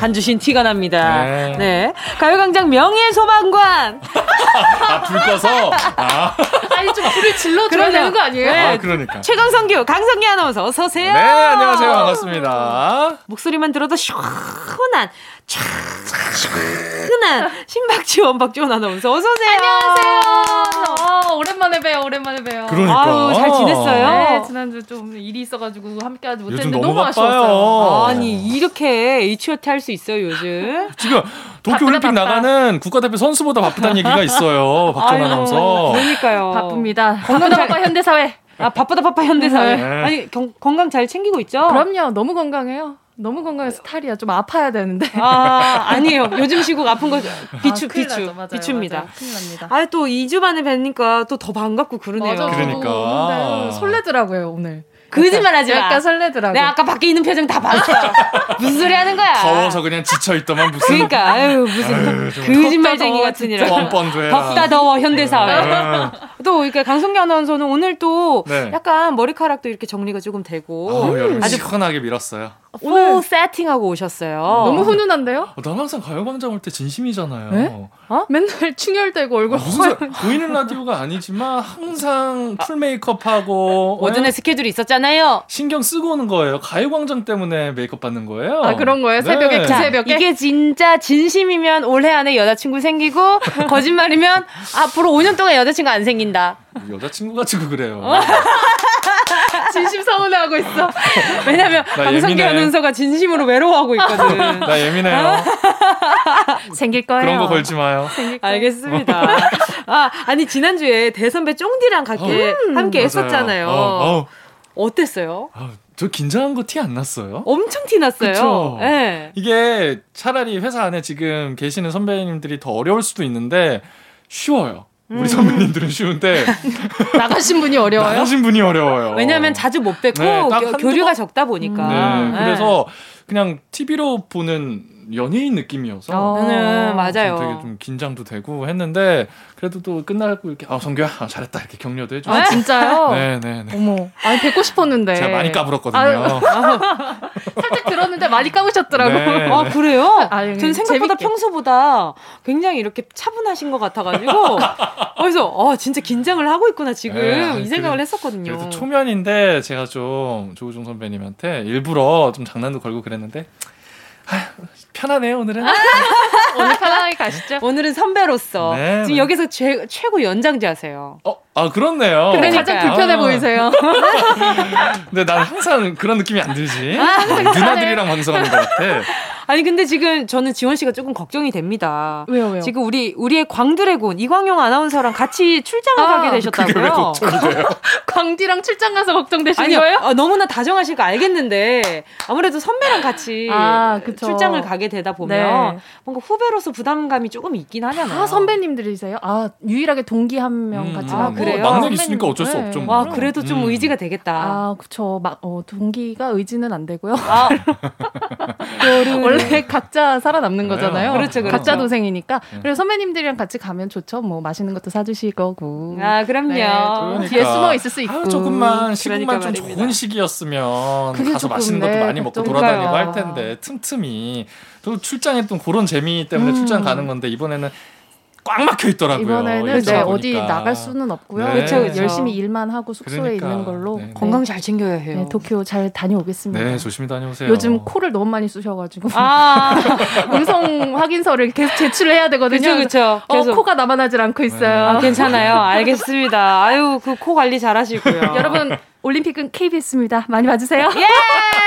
Speaker 1: 한 주신 티가 납니다. 네. 네. 가요광장 명예소방관.
Speaker 6: 아, 불 꺼서? 아.
Speaker 1: 아니, 좀 불을 질러줘야 되는 거 아니에요? 네.
Speaker 6: 아, 그러니까.
Speaker 1: 최강성규, 강성기 아나운서, 어서오세요.
Speaker 6: 네, 안녕하세요. 반갑습니다.
Speaker 1: 목소리만 들어도 시원한, 차근한 신박지 원 박지원 아나운서 어서 오세요.
Speaker 7: 안녕하세요. 어, 오랜만에 봬요. 오랜만에 봬요.
Speaker 6: 그러니까.
Speaker 1: 아유, 잘 지냈어요?
Speaker 7: 네, 지난주 좀 일이 있어가지고 함께하지 못했는데
Speaker 6: 너무,
Speaker 7: 너무
Speaker 6: 아쉬웠어요.
Speaker 1: 아니 이렇게 H.O.T 할 수 있어요 요즘?
Speaker 6: 지금 도쿄올림픽 나가는 국가대표 선수보다 바쁘다는 얘기가 있어요. 박지원 아나운서.
Speaker 1: 그러니까요.
Speaker 7: 바쁩니다. 건강 바빠 현대사회.
Speaker 1: 아 바쁘다 바빠 현대사회. 네. 아니 경, 건강 잘 챙기고 있죠?
Speaker 7: 그럼요. 너무 건강해요. 너무 건강해서 탈이야. 좀 아파야 되는데.
Speaker 1: 아, 아니에요. 요즘 시국 아픈 거 비추, 아, 비추.
Speaker 7: 맞아요,
Speaker 1: 비추입니다.
Speaker 7: 맞아요. 큰일 납니다.
Speaker 1: 아, 또 2주 만에 뵈니까 또 더 반갑고 그러네요.
Speaker 7: 맞아,
Speaker 6: 그러니까.
Speaker 7: 설레더라고요, 오늘.
Speaker 1: 거짓말 하지 마.
Speaker 7: 약간 설레더라고.
Speaker 1: 내가 아까 밖에 있는 표정 다 봤어. 무슨 소리 하는 거야?
Speaker 6: 더워서 그냥 지쳐있더만 무슨.
Speaker 1: 그러니까, 아유, 무슨. 거짓말쟁이 같으니라.
Speaker 6: 뻔뻔도 해라.
Speaker 1: 덥다 더워, 현대사회. 또, 그러니까 강성기 아나운서는 오늘 또 네. 약간 머리카락도 이렇게 정리가 조금 되고.
Speaker 6: 아, 아주 시원하게 밀었어요.
Speaker 1: 오늘 세팅하고 오셨어요.
Speaker 7: 너무 훈훈한데요?
Speaker 6: 어, 난 항상 가요광장 올 때 진심이잖아요.
Speaker 7: 네? 어? 맨날 충혈되고 얼굴 아,
Speaker 6: 무슨 보이는 라디오가 아니지만 항상 full 메이크업하고
Speaker 1: 오전에 네? 스케줄이 있었잖아요.
Speaker 6: 신경 쓰고 오는 거예요. 가요광장 때문에 메이크업 받는 거예요.
Speaker 7: 아 그런 거예요? 새벽에 네. 그 새벽에
Speaker 1: 이게 진짜 진심이면 올해 안에 여자친구 생기고 거짓말이면 앞으로 5년 동안 여자친구 안 생긴다.
Speaker 6: 여자친구 가지고 그래요.
Speaker 7: 진심 서운해하고 있어.
Speaker 1: 왜냐면 강성기 아나운서가 진심으로 외로워하고 있거든.
Speaker 6: 나 예민해요.
Speaker 1: 생길 거예요.
Speaker 6: 그런 거 걸지 마요.
Speaker 1: 알겠습니다. 아, 아니 지난주에 대선배 쫑디랑 함께, 음, 함께 했었잖아요. 어, 어. 땠어요
Speaker 6: 아, 저 긴장한 거 티 안 났어요?
Speaker 1: 엄청 티 났어요. 네.
Speaker 6: 이게 차라리 회사 안에 지금 계시는 선배님들이 더 어려울 수도 있는데 쉬워요. 우리 음. 선배님들은 쉬운데
Speaker 7: 나가신 분이 어려워요.
Speaker 6: 나가신 분이 어려워요.
Speaker 1: 왜냐하면 자주 못 뵙고 네, 교류가 적다 보니까.
Speaker 6: 네, 네. 그래서 그냥 TV로 보는 연예인 느낌이어서
Speaker 1: 어. 네, 맞아요.
Speaker 6: 되게 좀 긴장도 되고 했는데 그래도 또 끝나고 이렇게 아 성규야 아, 잘했다 이렇게 격려도 해주고
Speaker 7: 아 진짜요?
Speaker 6: 네네네. 네,
Speaker 7: 어머, 아니 뵙고 싶었는데
Speaker 6: 제가 많이 까불었거든요.
Speaker 7: 아, 살짝 들었는데 많이 까부셨더라고. 네.
Speaker 1: 아 그래요? 아, 전 생각보다 재밌게. 평소보다 굉장히 이렇게 차분하신 것 같아가지고 그래서 어 진짜 긴장을 하고 있구나 지금 네, 이 생각을 그래, 했었거든요.
Speaker 6: 그래도 초면인데 제가 좀 조우종 선배님한테 일부러 좀 장난도 걸고 그랬는데. 편하네요 오늘은. 아,
Speaker 7: 오늘 편하게 가시죠.
Speaker 1: 오늘은 선배로서 네, 지금 네. 여기서 최, 최고 연장자세요.
Speaker 6: 어, 아 그렇네요.
Speaker 7: 근데 가장 불편해 아. 보이세요.
Speaker 6: 근데 난 항상 그런 느낌이 안 들지. 아, 누나들이랑 방송하는 것 같아.
Speaker 1: 아니 근데 지금 저는 지원 씨가 조금 걱정이 됩니다.
Speaker 7: 왜요, 왜요?
Speaker 1: 지금 우리 우리의 광드래곤 이광용 아나운서랑 같이 출장을 아, 가게 되셨다고요.
Speaker 7: 광디랑 출장 가서 걱정되시는 아니요, 거예요?
Speaker 1: 아, 너무나 다정하실 거 알겠는데 아무래도 선배랑 같이 아, 출장을 가게 되다 보면 네. 뭔가 후배 로서 부담감이 조금 있긴 하잖아요.
Speaker 7: 아 선배님들이세요? 아 유일하게 동기 한명 음, 같이 아,
Speaker 6: 그래요? 막내 있으니까 어쩔 수 네. 없죠.
Speaker 1: 뭐. 와 그래도 좀 음. 의지가 되겠다.
Speaker 7: 아 그쵸. 막 어, 동기가 의지는 안 되고요. 아. 원래 각자 살아남는 거잖아요. 그렇죠, 그렇죠. 각자 도생이니까. 네. 그래서 선배님들이랑 같이 가면 좋죠. 뭐 맛있는 것도 사주실 거고.
Speaker 1: 아 그럼요. 네,
Speaker 7: 그러니까. 뒤에 숨어 있을 수 있고. 아,
Speaker 6: 조금만 시간만 그러니까 좀 좋은 시기였으면 가서 맛있는 것도 네, 많이 먹고 돌아다니고 할 텐데 틈틈이 또 출장했던 그런 재미 때문에 음. 출장 가는 건데 이번에는 꽉 막혀 있더라고요.
Speaker 7: 이번에는 네, 어디 나갈 수는 없고요. 네. 그렇죠, 그렇죠. 열심히 일만 하고 숙소에 그러니까. 있는 걸로
Speaker 1: 네. 건강 잘 챙겨야 해요.
Speaker 7: 네, 도쿄 잘 다녀오겠습니다.
Speaker 6: 네, 조심히 다녀오세요.
Speaker 7: 요즘 코를 너무 많이 쑤셔가지고 아~ 음성 확인서를 계속 제출해야 되거든요.
Speaker 1: 그렇죠,
Speaker 7: 그렇죠. 어, 코가 남아나질 않고 있어요.
Speaker 1: 아, 괜찮아요. 알겠습니다. 아유, 그 코 관리 잘하시고요.
Speaker 7: 여러분 올림픽은 KBS입니다. 많이 봐주세요.
Speaker 1: 예!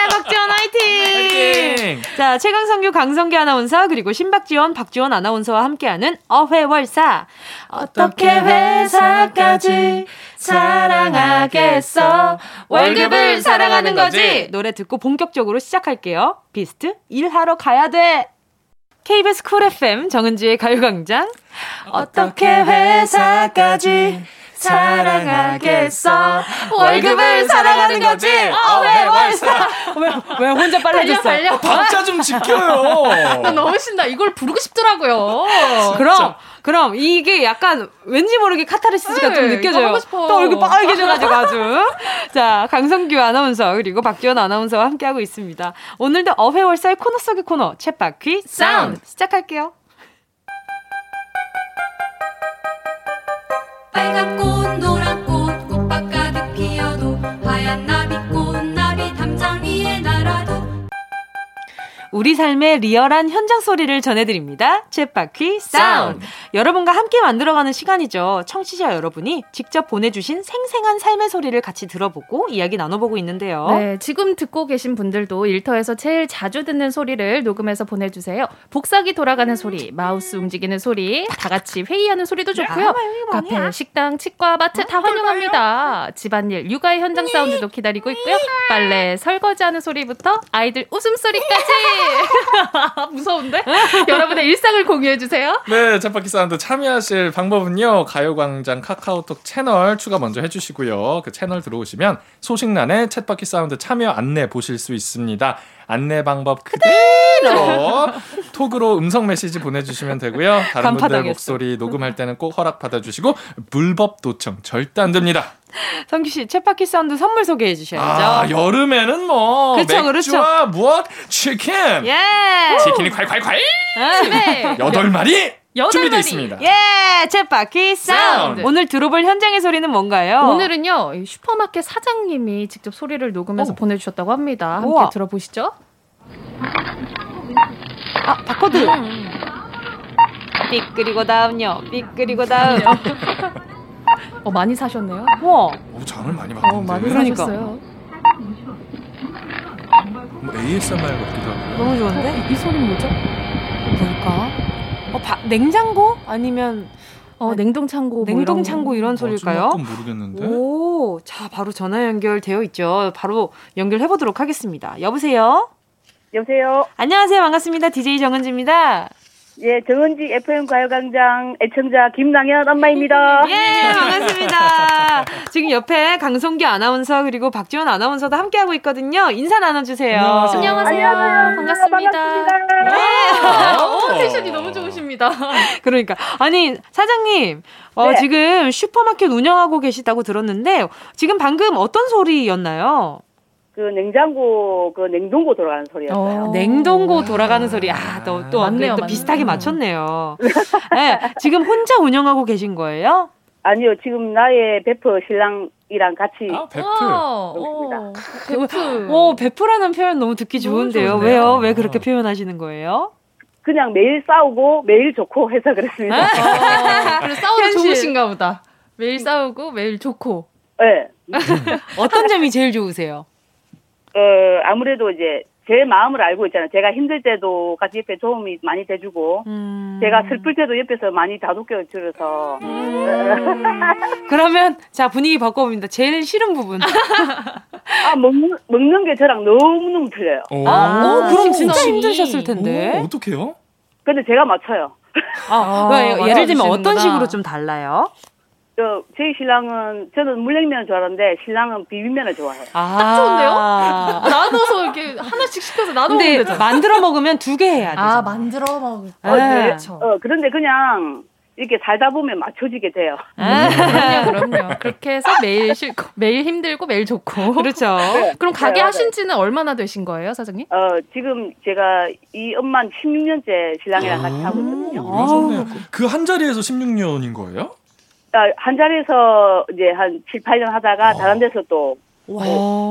Speaker 1: 박지원 화이팅! 자, 최강성규, 강성기 아나운서, 그리고 신박지원, 박지원 아나운서와 함께하는 어회월사. 어떻게 회사까지 사랑하겠어? 월급을 사랑하는 거지! 노래 듣고 본격적으로 시작할게요. 비스트, 일하러 가야 돼! KBS 쿨 FM 정은지의 가요광장. 어떻게 회사까지 사랑하겠어. 월급을 사랑하는 거지. 어회 월사. 왜, 왜 혼자 빨라졌어? 달려,
Speaker 6: 달려. 박자 좀 지켜요.
Speaker 7: 나 너무 신나. 이걸 부르고 싶더라고요.
Speaker 1: 그럼 그럼 이게 약간 왠지 모르게 카타르시스가 네, 좀 느껴져요. 또 얼굴 빨개져가지고 아주. 자, 강성규 아나운서 그리고 박지원 아나운서와 함께하고 있습니다. 오늘도 어회월사의 코너 속의 코너 쳇바퀴 사운드 시작할게요. 노란 꽃 우리 삶의 리얼한 현장 소리를 전해드립니다. 쳇바퀴 사운드. 여러분과 함께 만들어가는 시간이죠. 청취자 여러분이 직접 보내주신 생생한 삶의 소리를 같이 들어보고 이야기 나눠보고 있는데요.
Speaker 7: 네, 지금 듣고 계신 분들도 일터에서 제일 자주 듣는 소리를 녹음해서 보내주세요. 복사기 돌아가는 소리, 마우스 움직이는 소리, 다 같이 회의하는 소리도 좋고요. 카페, 식당, 치과, 마트 다 환영합니다. 집안일, 육아의 현장 사운드도 기다리고 있고요. 빨래, 설거지하는 소리부터 아이들 웃음소리까지 무서운데? 여러분의 일상을 공유해 주세요.
Speaker 6: 네, 쳇바퀴 사운드 참여하실 방법은요. 가요광장 카카오톡 채널 추가 먼저 해주시고요. 그 채널 들어오시면 소식란에 쳇바퀴 사운드 참여 안내 보실 수 있습니다. 안내 방법 그대로 톡으로 음성 메시지 보내주시면 되고요. 다른 분들 목소리 녹음할 때는 꼭 허락 받아주시고 불법 도청 절대 안 됩니다.
Speaker 1: 성규 씨, 쳇바퀴 사운드 선물 소개해 주셔야죠.
Speaker 6: 아, 여름에는 뭐 그쵸, 맥주와 그렇죠. 무엇? 치킨. 예. 치킨이 콸콸콸. 네. 여덟 마리. 준비되어 있습니다.
Speaker 1: 예, 쳇바퀴 사운드. 오늘 들어볼 현장의 소리는 뭔가요?
Speaker 7: 오늘은요 슈퍼마켓 사장님이 직접 소리를 녹음해서 오. 보내주셨다고 합니다. 함께 우와. 들어보시죠.
Speaker 1: 아, 바코드. 음. 삑 그리고 다음요. 삑 그리고 다음.
Speaker 7: 어 많이 사셨네요.
Speaker 1: 와.
Speaker 6: 오, 장을 많이 받는데. 어,
Speaker 7: 많이 그러니까. 사셨어요.
Speaker 6: 뭐 ASMR 같기도 하고.
Speaker 1: 너무 좋은데?
Speaker 7: 이 소리는 뭐죠?
Speaker 1: 뭘까? 어, 바, 냉장고? 아니면
Speaker 7: 어, 냉동 창고,
Speaker 1: 냉동 뭐 창고 이런, 이런 소리일까요?
Speaker 6: 어, 모르겠는데.
Speaker 1: 오, 자 바로 전화 연결되어 있죠. 바로 연결해 보도록 하겠습니다. 여보세요.
Speaker 2: 여보세요.
Speaker 1: 안녕하세요. 반갑습니다. DJ 정은지입니다.
Speaker 2: 예, 정은지 FM 가요광장 애청자 김낭현 엄마입니다.
Speaker 1: 예, 반갑습니다. 지금 옆에 강성기 아나운서 그리고 박지원 아나운서도 함께하고 있거든요. 인사 나눠주세요.
Speaker 7: 안녕하세요. 안녕하세요. 반갑습니다. 반갑습니다.
Speaker 1: 네.
Speaker 7: 오, 텐션이 너무 좋으십니다.
Speaker 1: 그러니까. 아니, 사장님, 어, 네. 지금 슈퍼마켓 운영하고 계시다고 들었는데, 지금 방금 어떤 소리였나요?
Speaker 2: 그 냉장고 그 냉동고 돌아가는 소리였어요.
Speaker 1: 어, 냉동고 돌아가는 소리. 아, 또, 또, 맞네요, 또 비슷하게 맞췄네요. 네, 지금 혼자 운영하고 계신 거예요?
Speaker 2: 아니요, 지금 나의 베프 신랑이랑 같이.
Speaker 6: 아, 베프. 어,
Speaker 1: 어, 베프. 오, 베프라는 표현 너무 듣기 좋은데요. 너무 왜요? 왜 그렇게 표현하시는 거예요?
Speaker 2: 그냥 매일 싸우고 매일 좋고 해서 그렇습니다.
Speaker 7: 아, 그래 싸우다 좋으신가 보다. 매일 싸우고 매일 좋고.
Speaker 2: 네.
Speaker 1: 어떤 점이 제일 좋으세요?
Speaker 2: 어, 아무래도 이제 제 마음을 알고 있잖아요. 제가 힘들 때도 같이 옆에 도움이 많이 돼주고, 음. 제가 슬플 때도 옆에서 많이 다독여 주셔서. 음.
Speaker 1: 그러면, 자, 분위기 바꿔봅니다. 제일 싫은 부분.
Speaker 2: 아, 먹는, 먹는 게 저랑 너무너무 틀려요.
Speaker 1: 오. 아, 오, 그럼 진짜 힘드셨을 텐데.
Speaker 6: 오, 어떡해요?
Speaker 2: 근데 제가 맞춰요.
Speaker 1: 아, 아 예를 들면 어떤 식으로 좀 달라요?
Speaker 2: 저, 저희 신랑은, 저는 물냉면을 좋아하는데, 신랑은 비빔면을 좋아해요.
Speaker 7: 아. 딱 좋은데요? 나눠서 이렇게 하나씩 시켜서 나눠 먹으면.
Speaker 1: 만들어 먹으면 두 개 해야 돼.
Speaker 7: 아, 만들어 먹을
Speaker 2: 어, 네. 그렇죠. 어, 그런데 그냥, 이렇게 살다 보면 맞춰지게 돼요.
Speaker 7: 아, 그럼요, 그럼요. 그렇게 해서 매일 싫고, 매일 힘들고, 매일 좋고.
Speaker 1: 그렇죠.
Speaker 7: 네, 그럼 가게 네, 하신 지는 얼마나 되신 거예요, 사장님?
Speaker 2: 어, 지금 제가 이 엄만 16년째 신랑이랑 같이 하고 있거든요.
Speaker 6: 그한 자리에서 16년인 거예요?
Speaker 2: 아, 한 자리에서 이제 한 7, 8년 하다가 와. 다른 데서 또 뭐,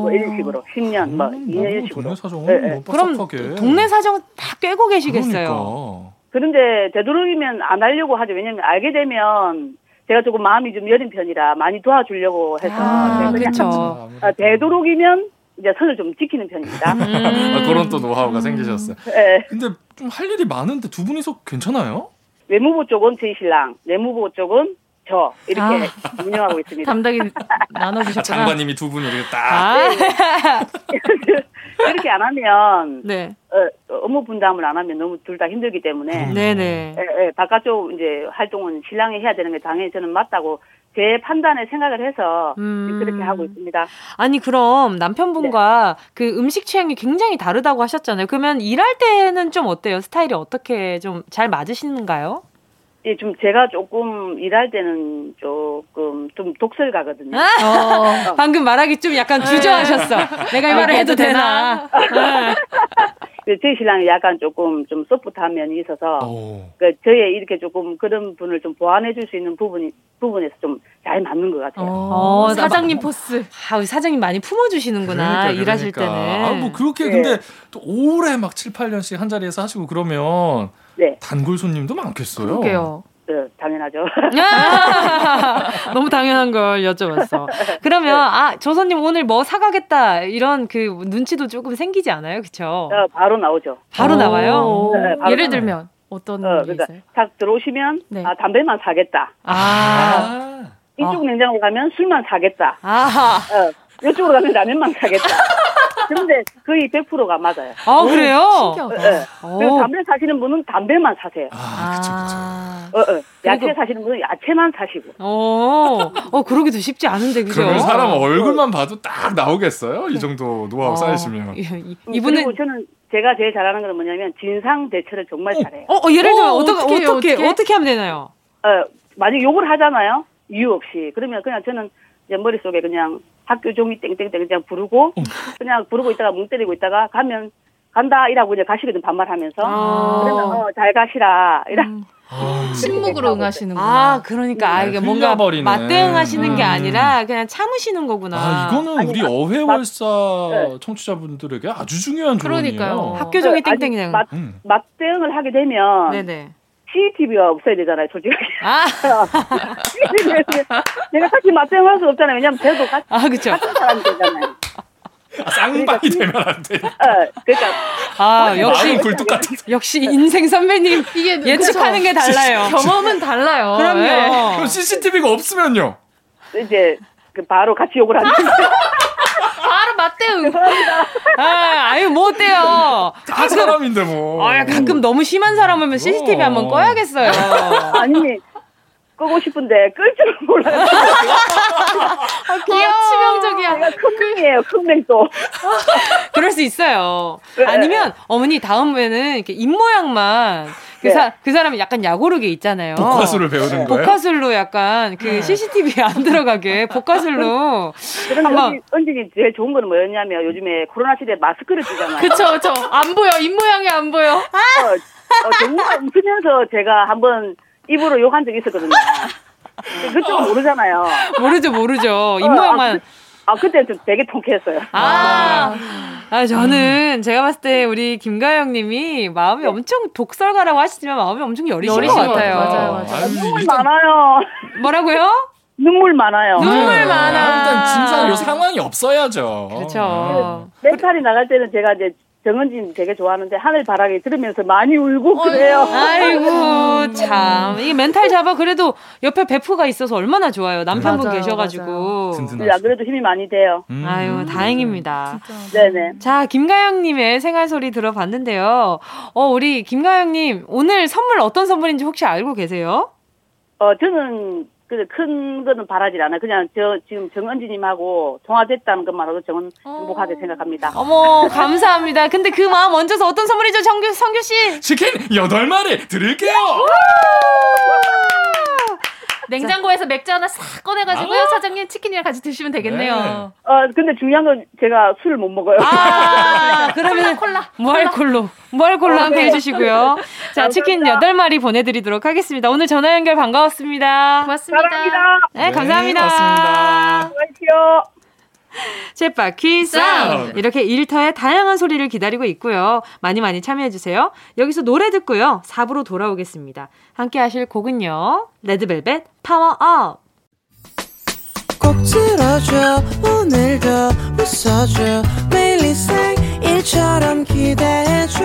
Speaker 2: 뭐 이런 식으로 10년 뭐 음, 이런 식으로.
Speaker 6: 동네 사정 네, 네.
Speaker 1: 그럼 동네 사정 다 꿰고 계시겠어요.
Speaker 6: 그러니까.
Speaker 2: 그런데 되도록이면 안 하려고 하죠. 왜냐면 알게 되면 제가 조금 마음이 좀 여린 편이라 많이 도와주려고 해서
Speaker 1: 아, 그렇죠.
Speaker 2: 아, 되도록이면 이제 선을 좀 지키는 편입니다. 음.
Speaker 6: 아, 그런 또 노하우가 음. 생기셨어요. 네. 근데 좀 할 일이 많은데 두 분이서 괜찮아요?
Speaker 2: 외무부 쪽은 저희 신랑, 내무부 쪽은 저 이렇게 아. 운영하고 있습니다.
Speaker 7: 담당이 나눠주셨구나.
Speaker 6: 장관님이 두 분을 이렇게 딱.
Speaker 2: 아. 이렇게 안 하면 네. 어, 업무 분담을 안 하면 너무 둘 다 힘들기 때문에
Speaker 1: 음. 네네.
Speaker 2: 예, 예, 바깥쪽 이제 활동은 신랑이 해야 되는 게 당연히 저는 맞다고 제 판단에 생각을 해서 음. 그렇게 하고 있습니다.
Speaker 1: 아니 그럼 남편분과 네. 그 음식 취향이 굉장히 다르다고 하셨잖아요. 그러면 일할 때는 좀 어때요? 스타일이 어떻게 좀 잘 맞으시는가요?
Speaker 2: 예, 좀 제가 조금 일할 때는 조금 좀 독설가거든요. 아,
Speaker 1: 어. 방금 말하기 좀 약간 주저하셨어. 내가 이 말을 해도 되나?
Speaker 2: 그 저희 신랑이 약간 조금 좀 소프트한 면이 있어서 그 저의 이렇게 조금 그런 분을 좀 보완해 줄 수 있는 부분이 부분에서 좀 잘 맞는 것 같아요.
Speaker 1: 어, 어 사장님 포스. 아, 사장님 많이 품어주시는구나 그러니까, 일하실 그러니까. 때는.
Speaker 6: 아, 뭐 그렇게 네. 근데 또 오래 막 7, 8년씩 한 자리에서 하시고 그러면 네. 단골 손님도 많겠어요.
Speaker 1: 그러게요.
Speaker 2: 네, 당연하죠.
Speaker 1: 너무 당연한 걸 여쭤봤어. 그러면 네. 아, 조 손님 오늘 뭐 사가겠다 이런 그 눈치도 조금 생기지 않아요, 그렇죠?
Speaker 2: 어, 바로 나오죠.
Speaker 1: 바로 나와요.
Speaker 7: 네, 바로 예를 나와요. 들면 어떤 어, 그러니까 있어요?
Speaker 2: 딱 들어오시면 네. 아, 담배만 사겠다.
Speaker 1: 아. 아.
Speaker 2: 이쪽 어. 냉장고 가면 술만 사겠다.
Speaker 1: 아.
Speaker 2: 어, 이쪽으로 가면 라면만 사겠다. 그런데 거의 100%가 맞아요.
Speaker 1: 아, 그래요?
Speaker 2: 신기하다. 네. 그래서 담배 사시는 분은 담배만 사세요.
Speaker 6: 아, 그쵸, 그쵸.
Speaker 2: 어, 어. 야채 사시는 분은 야채만 사시고.
Speaker 1: 어, 어, 그러기도 쉽지 않은데, 그죠?
Speaker 6: 그러면 사람 얼굴만 봐도 딱 나오겠어요? 이 정도 노하우 어. 쌓이시면.
Speaker 2: 이, 이분은. 그리고 저는 제가 제일 잘하는 건 뭐냐면, 진상 대처를 정말 어, 잘해요.
Speaker 1: 어, 어 예를 들면 어떻게, 어떻게, 어떻게, 어떻게 하면 되나요?
Speaker 2: 어, 만약 욕을 하잖아요? 이유 없이. 그러면 그냥 저는 이제 머릿속에 그냥 학교 종이 땡땡땡 그냥 부르고 어. 그냥 부르고 있다가 뭉 때리고 있다가 가면 간다 이라고 이제 가시거든 반말하면서 아~ 그러면 어, 잘 가시라 이라 음.
Speaker 7: 아, 침묵으로 응하시는구나.
Speaker 1: 아, 그러니까 아, 이게 뭔가 맞대응하시는 음. 게 아니라 그냥 참으시는 거구나.
Speaker 6: 아, 이거는 우리 어회월사 네. 청취자분들에게 아주 중요한 조언이에요. 그러니까요.
Speaker 1: 학교 종이 땡땡이랑
Speaker 2: 맞, 음. 맞대응을 하게 되면 네네. CCTV가 없어야 되잖아요, 솔직하게. 아. 내가 같이 맞대응할 수 없잖아요. 왜냐면 저도 같이, 아, 그쵸. 같은 사람이 되잖아요.
Speaker 6: 아, 쌍방이 그러니까, 되면 안 돼.
Speaker 2: 어, 그러니까.
Speaker 1: 아, 역시 굴뚝 같은. 역시 인생 선배님 이게 예측하는 게 달라요.
Speaker 7: 경험은 달라요.
Speaker 1: 그럼요. 네.
Speaker 6: 그럼 CCTV가 없으면요.
Speaker 2: 이제 그 바로 같이 욕을 하는.
Speaker 7: 맞대응.
Speaker 1: 아, 아유, 뭐 어때요?
Speaker 6: 가끔, 사람인데 뭐.
Speaker 1: 아, 가끔 너무 심한 사람 오면 CCTV 한번 꺼야겠어요.
Speaker 2: 아니, 끄고 싶은데 끌 줄은 몰라요.
Speaker 7: 아, 귀여워. 치명적이야.
Speaker 2: 내가 큰맹이에요, 큰맹 또.
Speaker 1: 그럴 수 있어요. 네. 아니면 어머니 다음에는 이렇게 입모양만 그, 네. 사, 그 사람이 약간 야구르게 있잖아요.
Speaker 6: 복화술을 배우는 거예요?
Speaker 1: 복화술로 약간 그 CCTV에 안 들어가게 복화술로.
Speaker 2: 그런데 은진이 제일 좋은 거는 뭐였냐면 요즘에 코로나 시대에 마스크를 쓰잖아요.
Speaker 7: 그쵸, 그쵸. 안 보여. 입모양이 안 보여. 어,
Speaker 2: 어, 정말 웃으면서 제가 한번 입으로 욕한 적이 있었거든요. 그쪽은 모르잖아요.
Speaker 1: 모르죠, 모르죠. 입 모양만. 어, 아, 그,
Speaker 2: 아, 그때 좀 되게 통쾌했어요.
Speaker 1: 아, 아 저는 제가 봤을 때 우리 김가영 님이 마음이 네. 엄청 독설가라고 하시지만 마음이 엄청 여리신, 여리신 것 같아요.
Speaker 7: 맞아요, 맞아요.
Speaker 2: 눈물 많아요.
Speaker 1: 뭐라고요?
Speaker 2: 눈물 많아요.
Speaker 1: 눈물 네. 많아.
Speaker 6: 일단 진상 요 상황이 없어야죠.
Speaker 1: 그렇죠.
Speaker 2: 멘탈이 나갈 때는 제가 이제 정은진 되게 좋아하는데 하늘 바라기 들으면서 많이 울고 그래요.
Speaker 1: 아이고 참 이게 멘탈 잡아 그래도 옆에 베프가 있어서 얼마나 좋아요. 남편분 맞아요, 계셔가지고.
Speaker 2: 야 그래도 힘이 많이 돼요.
Speaker 1: 음. 아유 다행입니다.
Speaker 2: 네네.
Speaker 1: 자 김가영님의 생활 소리 들어봤는데요. 어 우리 김가영님 오늘 선물 어떤 선물인지 혹시 알고 계세요?
Speaker 2: 어 저는 큰 거는 바라질 않아. 그냥 저 지금 정은지님하고 통화됐다는 것만으로도 정은 행복하게 생각합니다.
Speaker 1: 어머 감사합니다. 근데 그 마음 얹어서 어떤 선물이죠, 정규 성규 씨?
Speaker 6: 치킨 여덟 마리 드릴게요.
Speaker 7: 냉장고에서 맥주 하나 싹 꺼내가지고요. 아~ 사장님 치킨이랑 같이 드시면 되겠네요. 네.
Speaker 2: 어, 근데 중요한 건 제가 술못 먹어요.
Speaker 1: 아, 그러면 콜라. 무알콜로. 무알콜로 어, 함께 네. 해주시고요. 자, 치킨 8마리 보내드리도록 하겠습니다. 오늘 전화 연결 반가웠습니다.
Speaker 7: 고맙습니다.
Speaker 2: 사랑합니다.
Speaker 1: 네, 네 감사합니다.
Speaker 6: 고맙습니다.
Speaker 2: 고맙습니다.
Speaker 1: 챗바퀴 사운드 이렇게 일터의 다양한 소리를 기다리고 있고요. 많이 많이 참여해주세요. 여기서 노래 듣고요. 4부로 돌아오겠습니다. 함께 하실 곡은요. 레드벨벳 파워업 꼭 들어줘 오늘도 웃어줘 매일 일처럼 기대해줘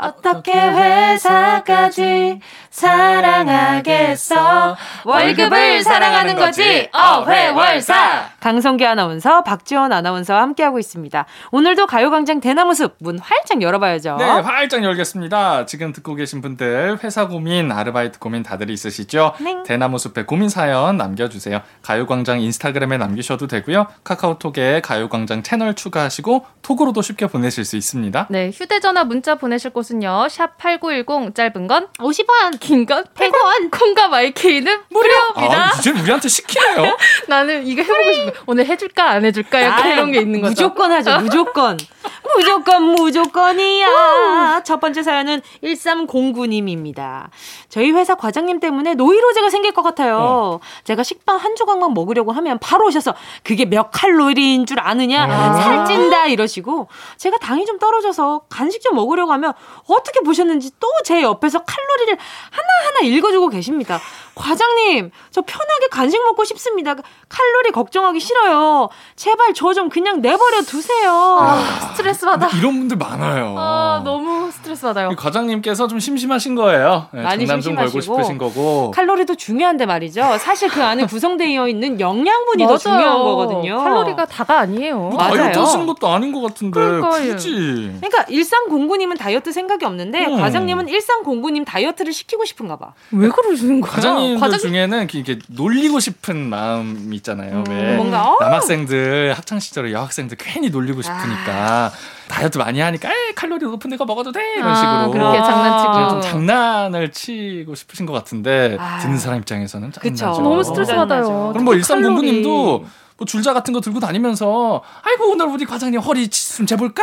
Speaker 1: 어떻게 회사까지 사랑하겠어? 월급을 사랑하는 거지? 어회월사! 강성기 아나운서 박지원 아나운서와 함께하고 있습니다. 오늘도 가요광장 대나무 숲 문 활짝 열어봐야죠.
Speaker 6: 네 활짝 열겠습니다. 지금 듣고 계신 분들 회사 고민 아르바이트 고민 다들 있으시죠? 네. 대나무 숲에 고민 사연 남겨주세요. 가요광장 인스타그램에 남기셔도 되고요. 카카오톡에 가요광장 채널 추가하시고 톡으로도 쉽게 보내실 수 있습니다.
Speaker 7: 네 휴대전화 문자 보내실 곳은 곳은요. 샵 8910 짧은 건
Speaker 1: 50원,
Speaker 7: 긴 건 100원. 콩과 마이케이는 무료입니다.
Speaker 6: 아, 이제 우리한테 시키네요.
Speaker 7: 나는 이거 해보고 싶어. 오늘 해줄까 안 해줄까 약간 아, 이런 게 있는 거죠.
Speaker 1: 무조건 하죠. 무조건. 무조건 무조건이야. 첫 번째 사연은 1309님입니다. 저희 회사 과장님 때문에 노이로제가 생길 것 같아요. 어. 제가 식빵 한 조각만 먹으려고 하면 바로 오셔서 그게 몇 칼로리인 줄 아느냐? 아. 살찐다 이러시고 제가 당이 좀 떨어져서 간식 좀 먹으려고 하면 어떻게 보셨는지 또 제 옆에서 칼로리를 하나하나 읽어주고 계십니다. 과장님, 저 편하게 간식 먹고 싶습니다. 칼로리 걱정하기 싫어요. 제발 저 좀 그냥 내버려 두세요. 아,
Speaker 7: 스트레스 받아.
Speaker 6: 이런 분들 많아요.
Speaker 7: 아, 너무 스트레스 받아요.
Speaker 6: 과장님께서 좀 심심하신 거예요. 네, 많이 장난 좀 걸고 싶으신 거고.
Speaker 1: 칼로리도 중요한데 말이죠. 사실 그 안에 구성되어 있는 영양분이 더 중요한 거거든요.
Speaker 7: 칼로리가 다가 아니에요. 뭐
Speaker 6: 맞아요. 다이어트 하시는 것도 아닌 것 같은데 그러니까, 굳이.
Speaker 1: 그러니까 일상 공구님은 다이어트 생각이 없는데 음. 과장님은 일상 공구님 다이어트를 시키고 싶은가 봐.
Speaker 7: 왜 그러시는 거야?
Speaker 6: 과장님 들 과장... 중에는 이렇게 놀리고 싶은 마음 있잖아요. 음. 왜 뭔가? 어. 남학생들 학창 시절에 여학생들 괜히 놀리고 싶으니까 아. 다이어트 많이 하니까 에이, 칼로리 높은 데가 먹어도 돼 이런 아, 식으로
Speaker 7: 그렇게 장난치고
Speaker 6: 좀 장난을 치고 싶으신 것 같은데 아. 듣는 사람 입장에서는
Speaker 7: 그쵸. 너무 스트레스 받아요.
Speaker 6: 그럼 뭐 일삼공구님도 뭐 줄자 같은 거 들고 다니면서 아이고 오늘 우리 과장님 허리 좀 재볼까?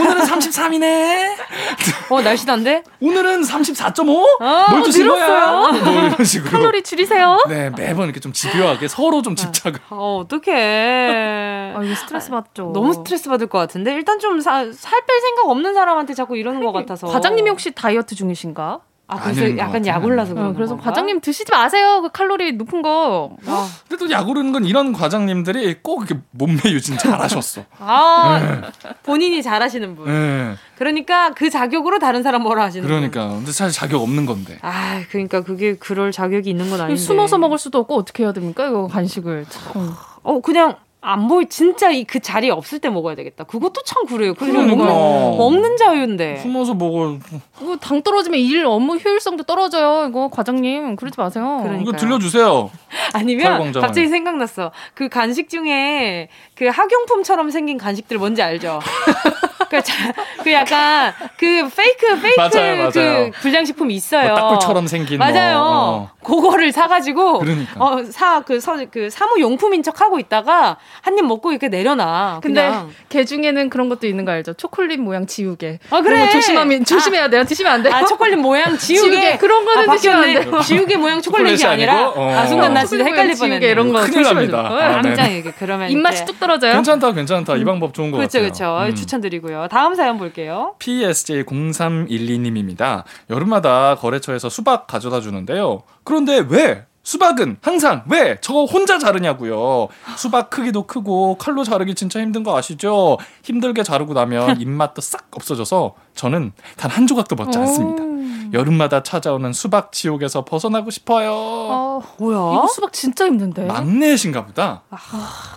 Speaker 6: 오늘은 33이네.
Speaker 1: 어 날씬한데?
Speaker 6: 오늘은 34.5? 아, 뭘 드신 거야? 뭐 이런 식으로.
Speaker 7: 칼로리 줄이세요.
Speaker 6: 네 매번 이렇게 좀 집요하게 서로 좀 집착을.
Speaker 1: 어 어떡해.
Speaker 7: 아 이거 스트레스 받죠.
Speaker 1: 너무 스트레스 받을 것 같은데 일단 좀 살 뺄 생각 없는 사람한테 자꾸 이러는 것 같아서.
Speaker 7: 과장님이 혹시 다이어트 중이신가?
Speaker 1: 아, 그래서 약간 약 올라서 그런
Speaker 7: 어, 그래서 건가? 과장님 드시지 마세요. 그 칼로리 높은 거.
Speaker 6: 어. 근데 또 약 오르는 건 이런 과장님들이 꼭 이렇게 몸매 유지는 잘하셨어.
Speaker 1: 아, 네. 본인이 잘하시는 분. 네. 그러니까 그 자격으로 다른 사람 뭐라 하시는
Speaker 6: 그러니까.
Speaker 1: 분.
Speaker 6: 근데 사실 자격 없는 건데.
Speaker 1: 아, 그러니까 그게 그럴 자격이 있는 건 아닌데.
Speaker 7: 숨어서 먹을 수도 없고 어떻게 해야 됩니까? 이거 간식을. 참.
Speaker 1: 어, 그냥 안 보이 진짜 이 그 자리에 없을 때 먹어야 되겠다. 그것도 참 그래요. 그냥 그러니까. 먹는, 먹는 자유인데.
Speaker 6: 숨어서 먹어.
Speaker 7: 이거 당 떨어지면 일 업무 효율성도 떨어져요. 이거 과장님 그러지 마세요.
Speaker 6: 그러니까요. 이거 들려주세요.
Speaker 1: 아니면 갑자기 생각났어. 그 간식 중에 그 학용품처럼 생긴 간식들 뭔지 알죠? 그, 그 약간 그 페이크 페이크 맞아요, 맞아요. 그 불량식품 있어요.
Speaker 6: 뭐 딱불처럼 생긴
Speaker 1: 맞아요. 뭐. 어. 그거를 사가지고 그러니까. 어사그 그 사무 용품인 척 하고 있다가 한 입 먹고 이렇게 내려놔.
Speaker 7: 근데. 개 중에는 그런 것도 있는 거 알죠? 초콜릿 모양 지우개.
Speaker 1: 아 그래.
Speaker 7: 조심하면 조심해야 아. 돼요. 드시면 안 돼요.
Speaker 1: 아 초콜릿 모양 지우개. 지우개.
Speaker 7: 그런 거는 아, 드시면 안 돼요.
Speaker 1: 지우개 모양 초콜릿이 아니라 어. 아 순간 나 진짜 헷갈릴 뻔했네.
Speaker 7: 이런 거
Speaker 6: 큰일 납니다.
Speaker 1: 아, 당장 이게 그러면
Speaker 7: 입맛이 뚝 떨어져요.
Speaker 6: 괜찮다, 괜찮다. 이 방법 좋은 거
Speaker 1: 그렇죠, 같아요. 그렇죠, 그렇죠. 추천드리고 요. 다음 사연 볼게요.
Speaker 6: PSJ0312님입니다. 여름마다 거래처에서 수박 가져다 주는데요. 그런데 왜 수박은 항상 왜 저거 혼자 자르냐고요. 수박 크기도 크고 칼로 자르기 진짜 힘든 거 아시죠? 힘들게 자르고 나면 입맛도 싹 없어져서 저는 단 한 조각도 먹지 않습니다. 여름마다 찾아오는 수박 지옥에서 벗어나고 싶어요. 어,
Speaker 7: 뭐야? 이거 수박 진짜 힘든데.
Speaker 6: 막내신가 보다. 아,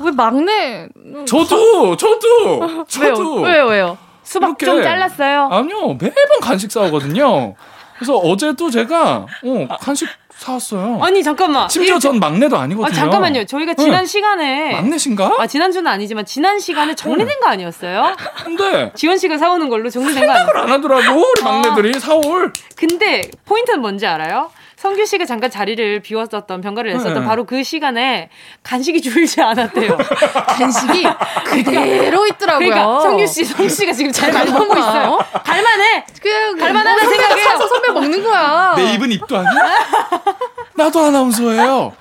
Speaker 7: 왜 막내?
Speaker 6: 저도 저도 저도
Speaker 7: 왜요? 왜요? 왜요?
Speaker 1: 수박 좀 잘랐어요?
Speaker 6: 아니요 매번 간식 싸오거든요. 그래서 어제도 제가 어, 간식 사왔어요.
Speaker 1: 아니 잠깐만.
Speaker 6: 심지어 전 막내도 아니거든요. 아,
Speaker 1: 잠깐만요. 저희가 지난 네. 시간에
Speaker 6: 막내신가?
Speaker 1: 아 지난주는 아니지만 지난 시간에 정리된 거 아니었어요?
Speaker 6: 근데
Speaker 1: 지원 씨가 사오는 걸로 정리된
Speaker 6: 거 생각을 안 하더라고 우리 막내들이 아. 사올.
Speaker 1: 근데 포인트는 뭔지 알아요? 성규 씨가 잠깐 자리를 비웠었던 병가를 냈었던 네. 바로 그 시간에 간식이 줄지 않았대요.
Speaker 7: 간식이 그대로 있더라고요.
Speaker 1: 그러니까 성규 씨, 성 씨가 지금 잘 먹고 있어요. 갈만해. 그냥 갈만하다 생각해.
Speaker 7: 사서 선배 먹는 거야.
Speaker 6: 내 입은 입도 아니야? 나도 아나운서예요.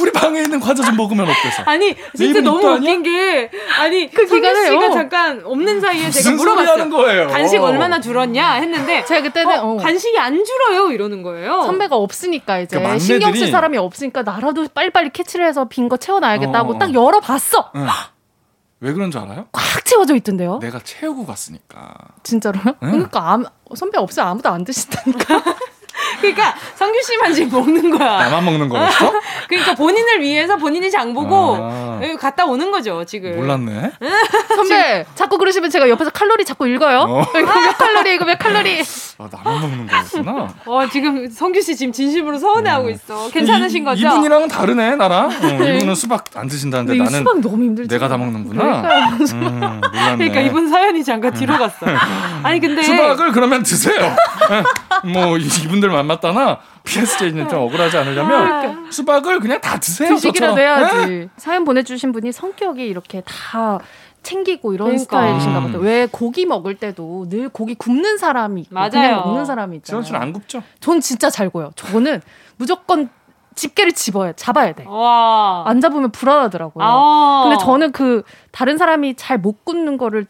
Speaker 6: 우리 방에 있는 과자 좀 먹으면 어때서?
Speaker 1: 아니 진짜 너무 웃긴 게 아니 그 기간에 씨가 어. 잠깐 없는 사이에 제가 물어봤어요.
Speaker 6: 거예요?
Speaker 1: 간식 얼마나 줄었냐 했는데
Speaker 7: 제가 그때는
Speaker 1: 어, 어. 간식이 안 줄어요 이러는 거예요.
Speaker 7: 선배가 없으니까 이제 그러니까 신경 쓸 사람이 없으니까 나라도 빨리빨리 캐치를 해서 빈 거 채워놔야겠다고 어. 딱 열어봤어. 응.
Speaker 6: 왜 그런 줄 알아요?
Speaker 7: 꽉 채워져 있던데요.
Speaker 6: 내가 채우고 갔으니까.
Speaker 7: 진짜로요? 응. 그러니까 아무, 선배 없으면 아무도 안 드신다니까.
Speaker 1: 그러니까 성규 씨만 지금 먹는 거야.
Speaker 6: 나만 먹는 거였어?
Speaker 1: 그러니까 본인을 위해서 본인이 장 보고 아. 갔다 오는 거죠 지금.
Speaker 6: 몰랐네.
Speaker 7: 선배 자꾸 그러시면 제가 옆에서 칼로리 자꾸 읽어요. 어. 이거 몇 칼로리 이거 몇 칼로리.
Speaker 6: 아 나만 먹는 거였구나.
Speaker 1: 어 지금 성규 씨 지금 진심으로 서운해하고 네. 있어. 괜찮으신
Speaker 6: 이,
Speaker 1: 거죠?
Speaker 6: 이분이랑은 다르네 나랑. 어, 이분은 수박 안 드신다는데 나는
Speaker 7: 수박 너무 힘들지.
Speaker 6: 내가 다 먹는구나. 음, 몰랐네.
Speaker 1: 그러니까 이분 사연이 잠깐 뒤로 갔어. 아니 근데
Speaker 6: 수박을 그러면 드세요. 뭐 이분들 만났다나 PSJ는 좀 억울하지 않으려면 아. 수박을 그냥 다 드세요.
Speaker 7: 드시기라도 해야지. 네? 사연 보내주신 분이 성격이 이렇게 다 챙기고 이런 그러니까. 스타일이신가 보다. 음. 왜 고기 먹을 때도 늘 고기 굽는 사람이 있고 맞아요. 그냥 먹는 사람이 있잖아요.
Speaker 6: 지원 씨안 굽죠?
Speaker 7: 전 진짜 잘 구워요. 저는 무조건 집게를 집어야 잡아야 돼. 와. 안 잡으면 불안하더라고요. 아. 근데 저는 그 다른 사람이 잘 못 굽는 거를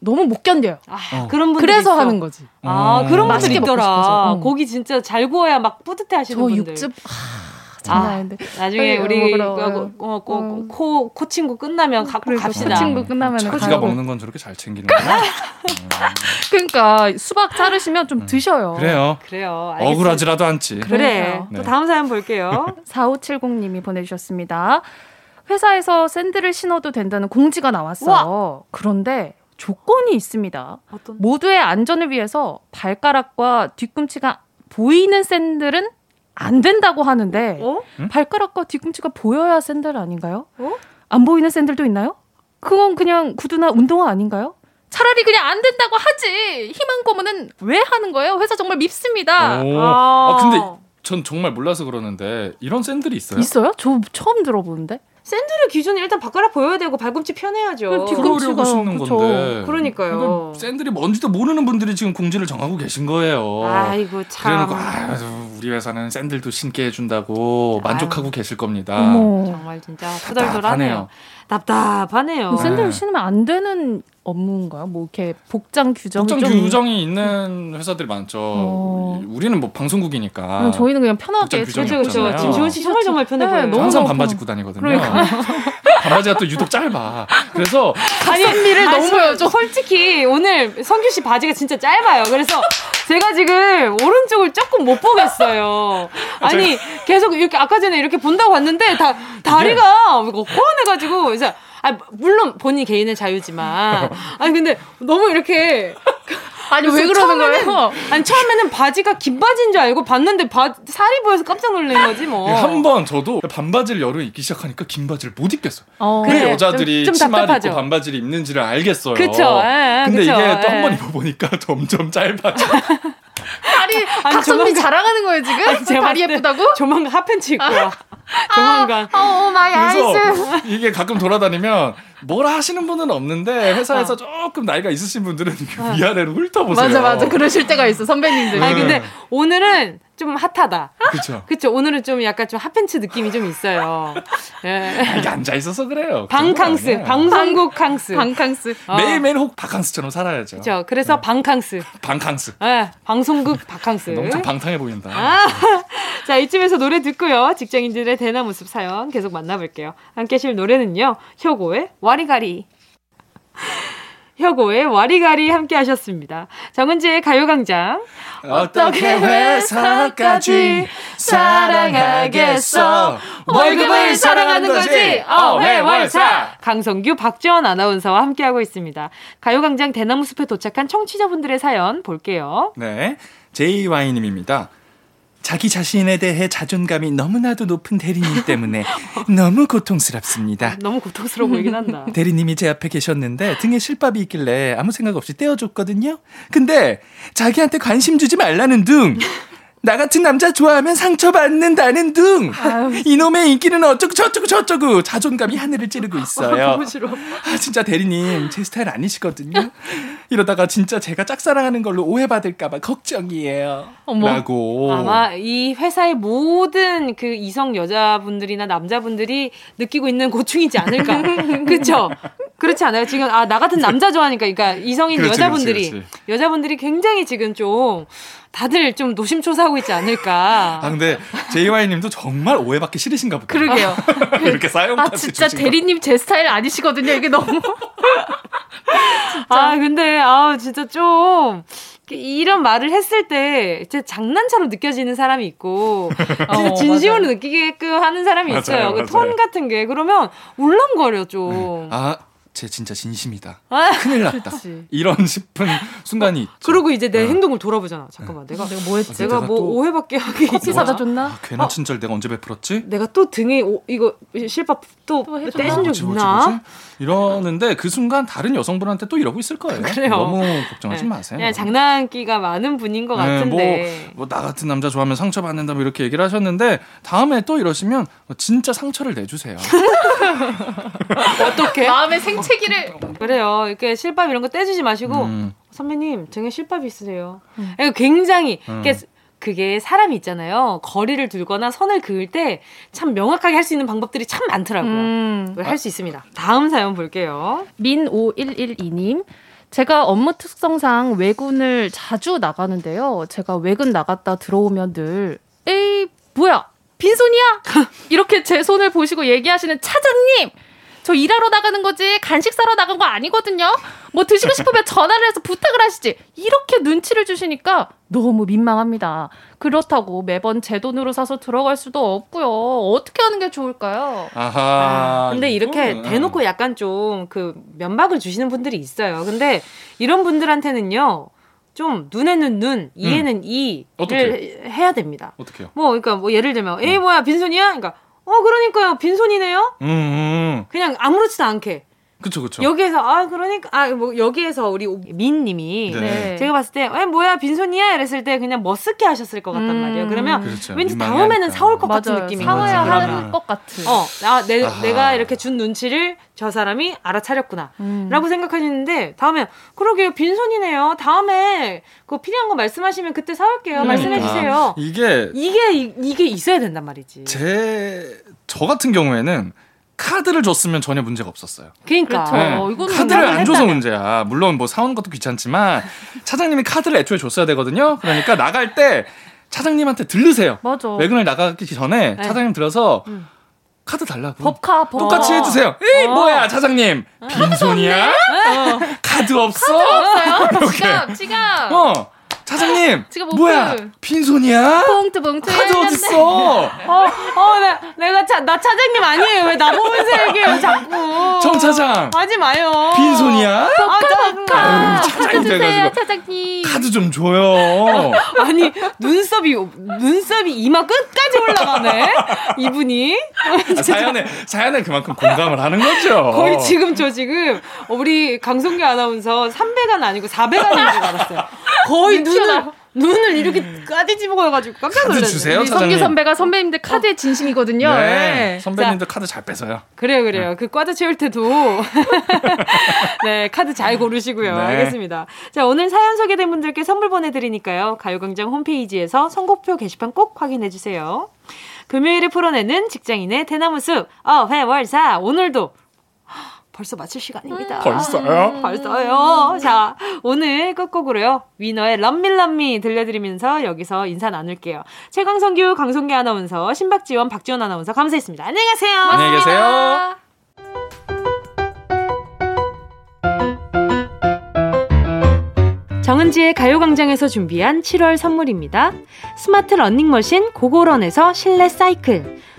Speaker 7: 너무 못 견뎌요. 아,
Speaker 1: 어. 그런 분들
Speaker 7: 그래서 있어. 하는 거지.
Speaker 1: 아, 음. 그런 분들 있더라. 음. 고기 진짜 잘 구워야 막 뿌듯해 하시는 분들.
Speaker 7: 저 육즙 장난 아닌데.
Speaker 1: 아, 나중에 우리 그, 어, 어, 어, 코, 코 친구 끝나면 갖고 그러니까, 갑시다. 코
Speaker 7: 친구 끝나면
Speaker 6: 자기가 먹는 건 저렇게 잘 챙기는구나.
Speaker 7: 그러니까 수박 자르시면 좀 음. 드셔요.
Speaker 6: 그래요.
Speaker 1: 그래요.
Speaker 6: 알겠습니다. 억울하지라도 않지.
Speaker 1: 그래. 네. 또 다음 사연 볼게요.
Speaker 7: 4570님이 보내주셨습니다. 회사에서 샌들을 신어도 된다는 공지가 나왔어요. 와. 그런데 조건이 있습니다. 어떤? 모두의 안전을 위해서 발가락과 뒤꿈치가 보이는 샌들은 안 된다고 하는데 어? 발가락과 뒤꿈치가 보여야 샌들 아닌가요? 어? 안 보이는 샌들도 있나요? 그건 그냥 구두나 운동화 아닌가요? 차라리 그냥 안 된다고 하지. 희망 고문은 왜 하는 거예요? 회사 정말 밉습니다.
Speaker 6: 아. 아 근데 전 정말 몰라서 그러는데 이런 샌들이 있어요?
Speaker 7: 있어요? 저 처음 들어보는데.
Speaker 1: 샌들의 기준이 일단 발가락 보여야 되고 발꿈치 편해야죠.
Speaker 6: 뒤꿈치가 신는 건데.
Speaker 1: 그러니까요.
Speaker 6: 샌들이 뭔지도 모르는 분들이 지금 공지를 정하고 계신 거예요.
Speaker 1: 아이고 참.
Speaker 6: 그래놓고 아, 우리 회사는 샌들도 신게 해준다고 만족하고 아유. 계실 겁니다.
Speaker 1: 어머. 정말 진짜 후덜덜하네요. 답답하네요.
Speaker 7: 샌들 네. 신으면 안 되는 업무인가요? 뭐 이렇게 복장 규정이
Speaker 6: 복장 규정이 있는 회사들이 많죠. 어... 우리는 뭐 방송국이니까.
Speaker 7: 음, 저희는 그냥 편하게
Speaker 1: 그렇죠, 그렇죠. 지금 지원 씨 정말 정말 편해 네, 보여요.
Speaker 6: 네, 항상 반바지 입고 다니거든요. 그러니까. 반바지가 또 유독 짧아. 그래서
Speaker 1: 아니 너무 보여줘. 솔직히 오늘 성규 씨 바지가 진짜 짧아요. 그래서 제가 지금 오른쪽을 조금 못 보겠어요. 아니 계속 이렇게 아까 전에 이렇게 본다고 봤는데 다 다리가 호환해가지고 아 물론 본인 개인의 자유지만 아니 근데 너무 이렇게
Speaker 7: 아니 왜 그러는 거예요?
Speaker 1: 아니 처음에는 바지가 긴 바지인 줄 알고 봤는데 바, 살이 보여서 깜짝 놀란 거지 뭐.
Speaker 6: 한 번 저도 반바지를 여름에 입기 시작하니까 긴 바지를 못 입겠어요. 어. 왜 여자들이 좀, 좀 치마를 입고 반바지를 입는지를 알겠어요.
Speaker 1: 그렇죠.
Speaker 6: 근데 그쵸? 이게 또 한 번 입어보니까 점점 짧아져.
Speaker 7: 다리 각선미 자랑하는 거예요 지금? 아니, 다리 예쁘다고?
Speaker 1: 조만간 핫팬츠 입고 와. 조만간.
Speaker 7: 아, oh my eyes.
Speaker 6: 이게 가끔 돌아다니면 뭐라 하시는 분은 없는데 회사에서 어. 조금 나이가 있으신 분들은 어. 위아래로 훑어보세요.
Speaker 7: 맞아 맞아 그러실 때가 있어 선배님들.
Speaker 1: 아니 근데 오늘은 좀 핫하다.
Speaker 6: 그렇죠.
Speaker 1: 그렇죠. 오늘은 좀 약간 좀 핫팬츠 느낌이 좀 있어요.
Speaker 6: 예. 이게 앉아 있어서 그래요.
Speaker 1: 방캉스, 방송국 캉스.
Speaker 7: 방캉스.
Speaker 6: 어. 매일매일 혹 바캉스처럼 살아야죠.
Speaker 1: 그렇죠. 그래서 네. 방캉스.
Speaker 6: 방캉스.
Speaker 1: 네, 방송국 바캉스.
Speaker 6: 너무 좀 방탕해 보인다. 아.
Speaker 1: 자, 이쯤에서 노래 듣고요. 직장인들의 대나무 숲 사연 계속 만나볼게요. 함께 하실 노래는요. 효고의 와리가리. 혁오의 와리가리 함께 하셨습니다. 정은지의 가요광장.
Speaker 5: 어떻게 회사까지 사랑하겠어? 월급을 사랑하는 거지! 어회월사!
Speaker 1: 강성규, 박지원 아나운서와 함께하고 있습니다. 가요광장 대나무숲에 도착한 청취자분들의 사연 볼게요.
Speaker 6: 네. JY님입니다. 자기 자신에 대해 자존감이 너무나도 높은 대리님 때문에 너무 고통스럽습니다.
Speaker 1: 너무 고통스러워 보이긴 한다.
Speaker 6: 대리님이 제 앞에 계셨는데 등에 실밥이 있길래 아무 생각 없이 떼어줬거든요. 근데 자기한테 관심 주지 말라는 둥. 나 같은 남자 좋아하면 상처받는다는 둥. 아유. 이놈의 인기는 어쩌고 저쩌고 저쩌고 자존감이 하늘을 찌르고 있어요.
Speaker 1: 싫어.
Speaker 6: 아, 진짜 대리님 제 스타일 아니시거든요. 이러다가 진짜 제가 짝사랑하는 걸로 오해받을까봐 걱정이에요. 어머. 라고.
Speaker 1: 아마 이 회사의 모든 그 이성 여자분들이나 남자분들이 느끼고 있는 고충이지 않을까. 그쵸? 그렇지 않아요? 지금, 아, 나 같은 남자 좋아하니까, 그러니까 이성인 그렇지, 여자분들이, 그렇지, 그렇지. 여자분들이 굉장히 지금 좀, 다들 좀 노심초사하고 있지 않을까.
Speaker 6: 아 근데 JY님도 정말 오해받기 싫으신가 보다.
Speaker 7: 그러게요.
Speaker 6: 이렇게 사용.
Speaker 7: 아 진짜 대리님 제 스타일 아니시거든요. 이게 너무.
Speaker 1: 아 근데 아 진짜 좀 이런 말을 했을 때 진짜 장난처럼 느껴지는 사람이 있고 진짜 어, 진심으로 맞아요. 느끼게끔 하는 사람이 있어요. 맞아요, 그 톤 같은 게 그러면 울렁거려 좀. 네.
Speaker 6: 아 쟤 진짜 진심이다. 아, 큰일 났다. 그치. 이런 싶은 순간이 있죠.
Speaker 1: 그리고 이제 내 어. 행동을 돌아보잖아. 잠깐만, 네. 내가
Speaker 7: 내가 뭐 했지?
Speaker 1: 내가 뭐 오해받게 하기
Speaker 7: 커피 사다 줬나?
Speaker 6: 아, 괜한 어. 친절 내가 언제 베풀었지?
Speaker 1: 내가 또 등에 오, 이거 실밥 또, 또 떼신 적 있나?
Speaker 6: 이러는데 그 순간 다른 여성분한테 또 이러고 있을 거예요. 그래요. 너무 걱정하지 네. 마세요.
Speaker 1: 그냥 장난기가 많은 분인 것 네, 같은데.
Speaker 6: 뭐, 뭐나 같은 남자 좋아하면 상처 받는다 뭐 이렇게 얘기를 하셨는데 다음에 또 이러시면 진짜 상처를 내주세요.
Speaker 1: 어떻게?
Speaker 7: 마음의 생채 기를.
Speaker 1: 그래요. 이렇게 실밥 이런 거 떼주지 마시고 음. 선배님 등에 실밥이 있으세요. 음. 굉장히 음. 그게 사람이 있잖아요. 거리를 두거나 선을 그을 때 참 명확하게 할 수 있는 방법들이 참 많더라고요. 음. 할수 있습니다. 다음 사연 볼게요.
Speaker 7: 민5112님. 제가 업무 특성상 외군을 자주 나가는데요. 제가 외근 나갔다 들어오면 늘, 에이, 뭐야, 빈손이야? 이렇게 제 손을 보시고 얘기하시는 차장님! 저 일하러 나가는 거지 간식 사러 나간 거 아니거든요. 뭐 드시고 싶으면 전화를 해서 부탁을 하시지. 이렇게 눈치를 주시니까 너무 민망합니다. 그렇다고 매번 제 돈으로 사서 들어갈 수도 없고요. 어떻게 하는 게 좋을까요?
Speaker 6: 아하.
Speaker 1: 아, 근데 이렇게 음. 대놓고 약간 좀 그 면박을 주시는 분들이 있어요. 근데 이런 분들한테는요. 좀 눈에는 눈, 이에는 음. 이를 어떻게? 해야 됩니다.
Speaker 6: 어떻게요?
Speaker 1: 뭐 그러니까 뭐 예를 들면 에이 음. 뭐야 빈손이야? 그러니까 어, 그러니까요. 빈손이네요?
Speaker 6: 음, 음.
Speaker 1: 그냥 아무렇지도 않게.
Speaker 6: 그쵸, 그쵸.
Speaker 1: 여기에서, 아, 그러니까, 아, 뭐, 여기에서 우리 민 님이. 네. 제가 봤을 때, 에, 뭐야, 빈손이야? 이랬을 때 그냥 멋스게 하셨을 것 같단 음. 말이에요. 그러면 그렇죠. 왠지 다음에는 사올 것 맞아요. 같은 느낌이
Speaker 7: 사와야 하는 것 같은.
Speaker 1: 어, 나, 내, 내가 이렇게 준 눈치를 저 사람이 알아차렸구나. 음. 라고 생각하시는데, 다음에, 그러게요, 빈손이네요. 다음에, 그 필요한 거 말씀하시면 그때 사올게요. 그러니까. 말씀해주세요. 아,
Speaker 6: 이게.
Speaker 1: 이게, 이게 있어야 된단 말이지.
Speaker 6: 제, 저 같은 경우에는, 카드를 줬으면 전혀 문제가 없었어요.
Speaker 1: 그러니까
Speaker 7: 그렇죠. 네. 어,
Speaker 6: 카드를 안 줘서 문제야. 물론 뭐 사오는 것도 귀찮지만 차장님이 카드를 애초에 줬어야 되거든요. 그러니까 나갈 때 차장님한테 들르세요.
Speaker 7: 맞아.
Speaker 6: 외근을 나가기 전에 네. 차장님 들어서 음. 카드 달라고.
Speaker 7: 법카 법.
Speaker 6: 똑같이 해주세요. 에이 어. 뭐야 차장님 빈손이야? 어. 카드 없어?
Speaker 7: 카드 없어요? 지갑 지갑.
Speaker 6: 어. 차장님 지금 뭐야 빈손이야?
Speaker 7: 봉투 봉투
Speaker 6: 카드 어딨어?
Speaker 1: 어어 나 내가 차, 나 차장님 아니에요 왜 나 보면서 얘기해요 자꾸
Speaker 6: 정 차장
Speaker 1: 하지 마요
Speaker 6: 빈손이야?
Speaker 7: 복카 복카
Speaker 6: 차장님 해가지고
Speaker 7: 차장님.
Speaker 6: 카드 좀 줘요.
Speaker 1: 아니 눈썹이 눈썹이 이마 끝까지 올라가네. 이분이
Speaker 6: 아, 사연에 사연에 그만큼 공감을 하는 거죠.
Speaker 1: 거의 지금 저 지금 우리 강성규 아나운서 300안 아니고 400안인 줄 알았어요. 거의 눈을 눈을 이렇게 까지 집어 가지고 깜짝 놀랐어요.
Speaker 6: 주세요,
Speaker 7: 성규 선배가 선배님들 카드의 진심이거든요.
Speaker 6: 네. 네. 선배님들 자, 카드 잘 뺏어요.
Speaker 1: 그래요, 그래요. 네. 그 과자 채울 때도 네 카드 잘 고르시고요. 네. 알겠습니다. 자 오늘 사연 소개된 분들께 선물 보내드리니까요. 가요광장 홈페이지에서 선곡표 게시판 꼭 확인해 주세요. 금요일에 풀어내는 직장인의 대나무 숲 어회월사 오늘도 벌써 마칠 시간입니다.
Speaker 6: 음. 벌써요?
Speaker 1: 음, 벌써요. 자, 오늘 끝곡으로요. 위너의 럼밀럼미 들려드리면서 여기서 인사 나눌게요. 최광성규, 강성기 아나운서, 신박지원, 박지원 아나운서 감사했습니다. 안녕히 가세요.
Speaker 6: 안녕히 계세요.
Speaker 1: 정은지의 가요광장에서 준비한 7월 선물입니다. 스마트 러닝머신 고고런에서 실내 사이클.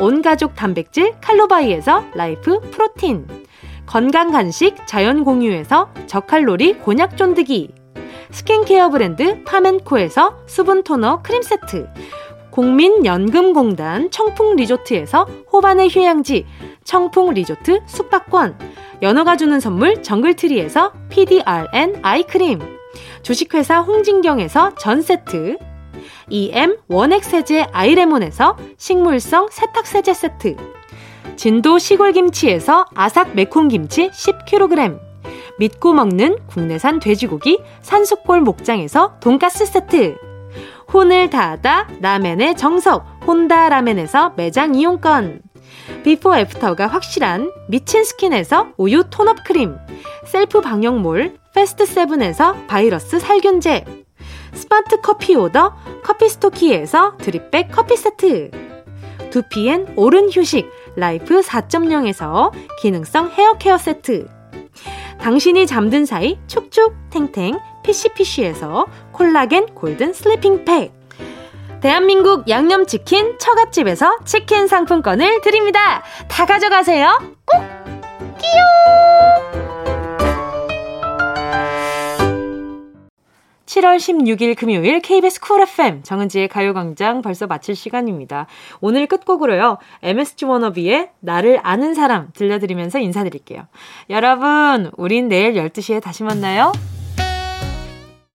Speaker 1: 온가족 단백질 칼로바이에서 라이프 프로틴. 건강 간식 자연 공유에서 저칼로리 곤약 쫀득이. 스킨케어 브랜드 파멘코에서 수분 토너 크림 세트. 국민연금공단 청풍 리조트에서 호반의 휴양지 청풍 리조트 숙박권. 연어가 주는 선물 정글트리에서 PDRN 아이크림. 주식회사 홍진경에서 전세트 EM 원액 세제 아이레몬에서 식물성 세탁세제 세트. 진도 시골김치에서 아삭 매콤김치 10kg 믿고 먹는 국내산 돼지고기 산수골 목장에서 돈가스 세트. 혼을 다하다 라멘의 정석 혼다 라멘에서 매장 이용권. 비포 애프터가 확실한 미친 스킨에서 우유 tone up 크림. 셀프 방역몰 패스트 세븐에서 바이러스 살균제 스마트 커피 오더 커피스토키에서 드립백 커피 세트 두피엔 옳은 휴식 라이프 4.0에서 기능성 헤어 케어 세트 당신이 잠든 사이 촉촉 탱탱 피시피쉬에서 콜라겐 golden sleeping 팩 대한민국 양념치킨 처갓집에서 치킨 상품권을 드립니다. 다 가져가세요. 꼭! 끼용! 7월 16일 금요일 KBS 쿨 FM 정은지의 가요광장 벌써 마칠 시간입니다. 오늘 끝곡으로요. MSG 워너비의 나를 아는 사람 들려드리면서 인사드릴게요. 여러분, 우린 내일 12시에 다시 만나요.